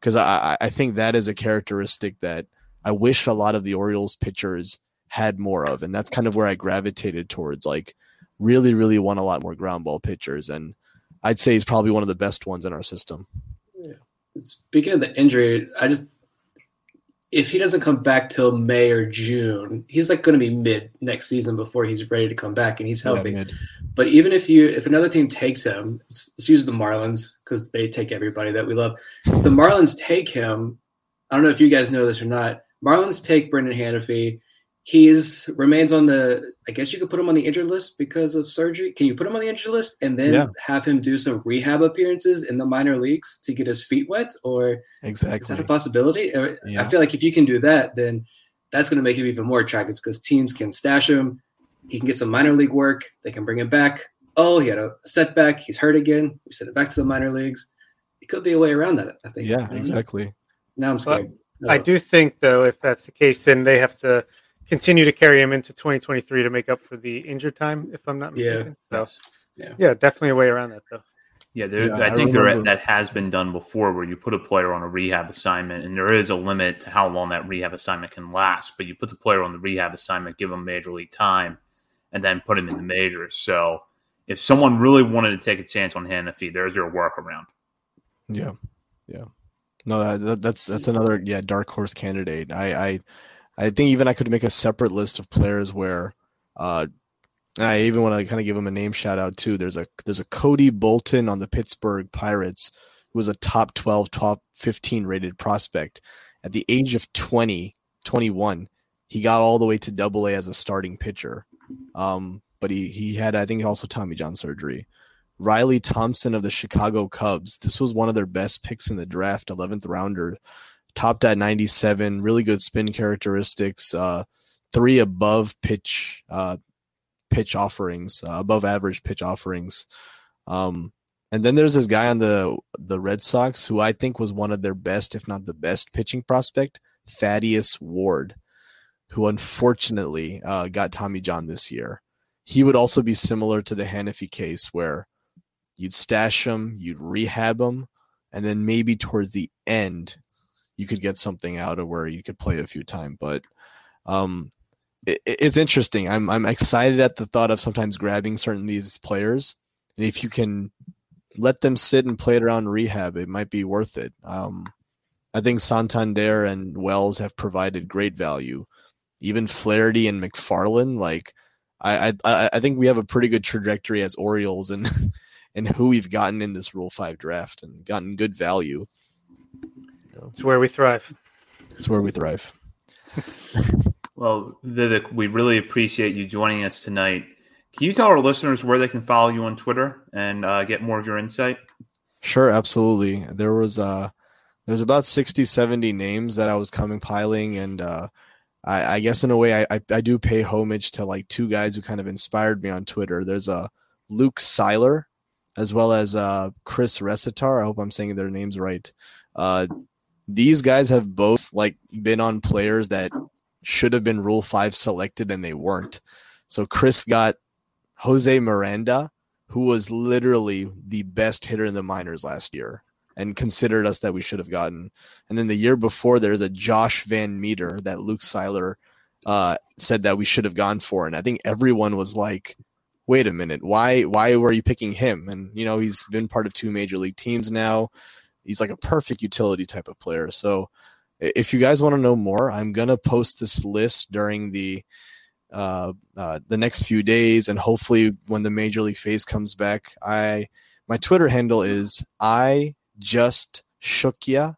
Because I, I- I think that is a characteristic that I wish a lot of the Orioles pitchers had more of. And that's kind of where I gravitated towards. Like really, really want a lot more ground ball pitchers. And I'd say he's probably one of the best ones in our system. Speaking of the injury, I just if he doesn't come back till May or June, he's like going to be mid next season before he's ready to come back and he's healthy. Yeah. But even if you if another team takes him, let's, let's use the Marlins because they take everybody that we love. If the Marlins take him, I don't know if you guys know this or not. Marlins take Brendan Hanifee. He's remains on the. I guess you could put him on the injured list because of surgery. Can you put him on the injured list and then Yeah. have him do some rehab appearances in the minor leagues to get his feet wet? Or exactly is that a possibility? Or- I feel like if you can do that, then that's going to make him even more attractive because teams can stash him. He can get some minor league work. They can bring him back. Oh, he had a setback. He's hurt again. We send it back to the minor leagues. It could be a way around that. I think. Yeah, don't know. exactly. Now I'm scared. I do think, though, if that's the case, then they have to continue to carry him into 2023 to make up for the injured time, if I'm not Yeah. mistaken. So, Yes. yeah, definitely a way around that, though. Yeah, there, Yeah, I I think there, that has been done before where you put a player on a rehab assignment and there is a limit to how long that rehab assignment can last, but you put the player on the rehab assignment, give them major league time, and then put him in the majors. So if someone really wanted to take a chance on Hanifee, there's your workaround. Yeah, yeah. No, that, that, that's that's another yeah dark horse candidate. I, I I think even I could make a separate list of players where, uh, I even want to kind of give him a name shout out too. There's a there's a Cody Bolton on the Pittsburgh Pirates who was a top 12, top 15 rated prospect. At the age of 20, 21, he got all the way to double A as a starting pitcher. Um, but he he had I think also Tommy John surgery. Riley Thompson of the Chicago Cubs. This was one of their best picks in the draft, 11th rounder, topped at 97, really good spin characteristics, uh, three above pitch uh, pitch offerings, uh, above average pitch offerings. Um, and then there's this guy on the the Red Sox who I think was one of their best, if not the best, pitching prospect, Thaddeus Ward, who unfortunately uh, got Tommy John this year. He would also be similar to the Hanifee case where you'd stash him, you'd rehab him, and then maybe towards the end you could get something out of where you could play a few times. But um, it, it's interesting. I'm I'm excited at the thought of sometimes grabbing certain these players, and if you can let them sit and play it around rehab, it might be worth it. Um, I think Santander and Wells have provided great value. Even Flaherty and McFarland, like I, I I think we have a pretty good trajectory as Orioles and and who we've gotten in this Rule Five draft and gotten good value. It's where we thrive. It's where we thrive. well, Vivek, we really appreciate you joining us tonight. Can you tell our listeners where they can follow you on Twitter and uh, get more of your insight? Sure, absolutely. There was uh there's about 60, 70 names that I was compiling and uh I, I guess in a way I, I, I do pay homage to like two guys who kind of inspired me on Twitter. There's a uh, Luke Seiler as well as uh Chris Resitar. I hope I'm saying their names right. Uh these guys have both like been on players that should have been Rule 5 selected and they weren't. So Chris got Jose Miranda who was literally the best hitter in the minors last year and considered us that we should have gotten. And then the year before, there's a Josh VanMeter that Luke Seiler uh, said that we should have gone for. And I think everyone was like, wait a minute, why why were you picking him? And you know, he's been part of two major league teams now. He's like a perfect utility type of player. So if you guys want to know more, I'm gonna post this list during the uh, uh, the next few days, and hopefully when the major league phase comes back, I my Twitter handle is I just Shukya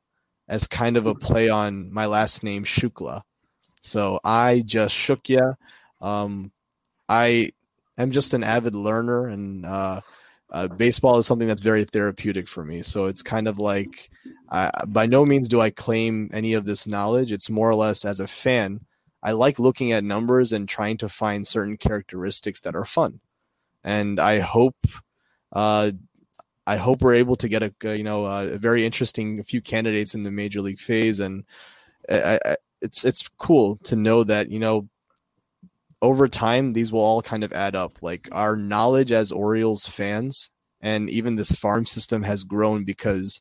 as kind of a play on my last name Shukla. So I just Shukya. Um, I am just an avid learner, and uh, uh, baseball is something that's very therapeutic for me. So it's kind of like, uh, by no means do I claim any of this knowledge. It's more or less as a fan. I like looking at numbers and trying to find certain characteristics that are fun. And I hope, uh, I hope we're able to get a you know a very interesting few candidates in the major league phase, and I, I, it's it's cool to know that you know over time these will all kind of add up. Like our knowledge as Orioles fans, and even this farm system has grown because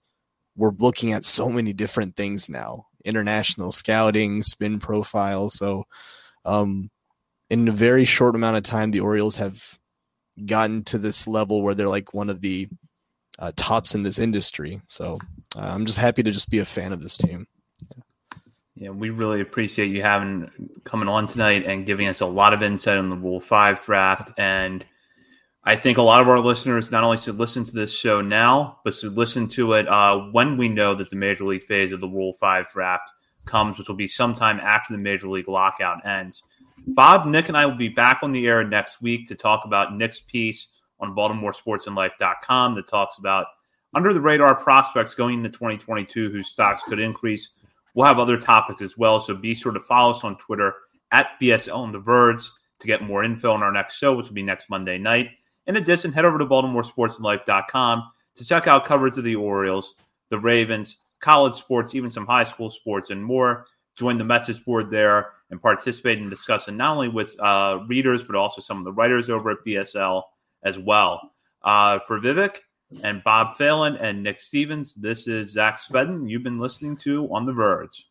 we're looking at so many different things now international scouting, spin profile. So, um, in a very short amount of time, the Orioles have gotten to this level where they're like one of the uh, tops in this industry. So, uh, I'm just happy to just be a fan of this team. Yeah. we really appreciate you having coming on tonight and giving us a lot of insight on the Rule Five draft and I think a lot of our listeners not only should listen to this show now, but should listen to it uh, when we know that the major league phase of the Rule 5 draft comes, which will be sometime after the major league lockout ends. Bob, Nick, and I will be back on the air next week to talk about Nick's piece on BaltimoreSportsAndLife.com that talks about under the radar prospects going into 2022 whose stocks could increase. We'll have other topics as well, so be sure to follow us on Twitter at BSL and the Verge to get more info on our next show, which will be next Monday night. In addition, head over to BaltimoreSportsAndLife.com to check out coverage of the Orioles, the Ravens, college sports, even some high school sports, and more. Join the message board there and participate in discussing not only with uh, readers, but also some of the writers over at BSL as well. Uh, for Vivek and Bob Phelan and Nick Stevens, this is Zach Spedden. You've been listening to On the Verge.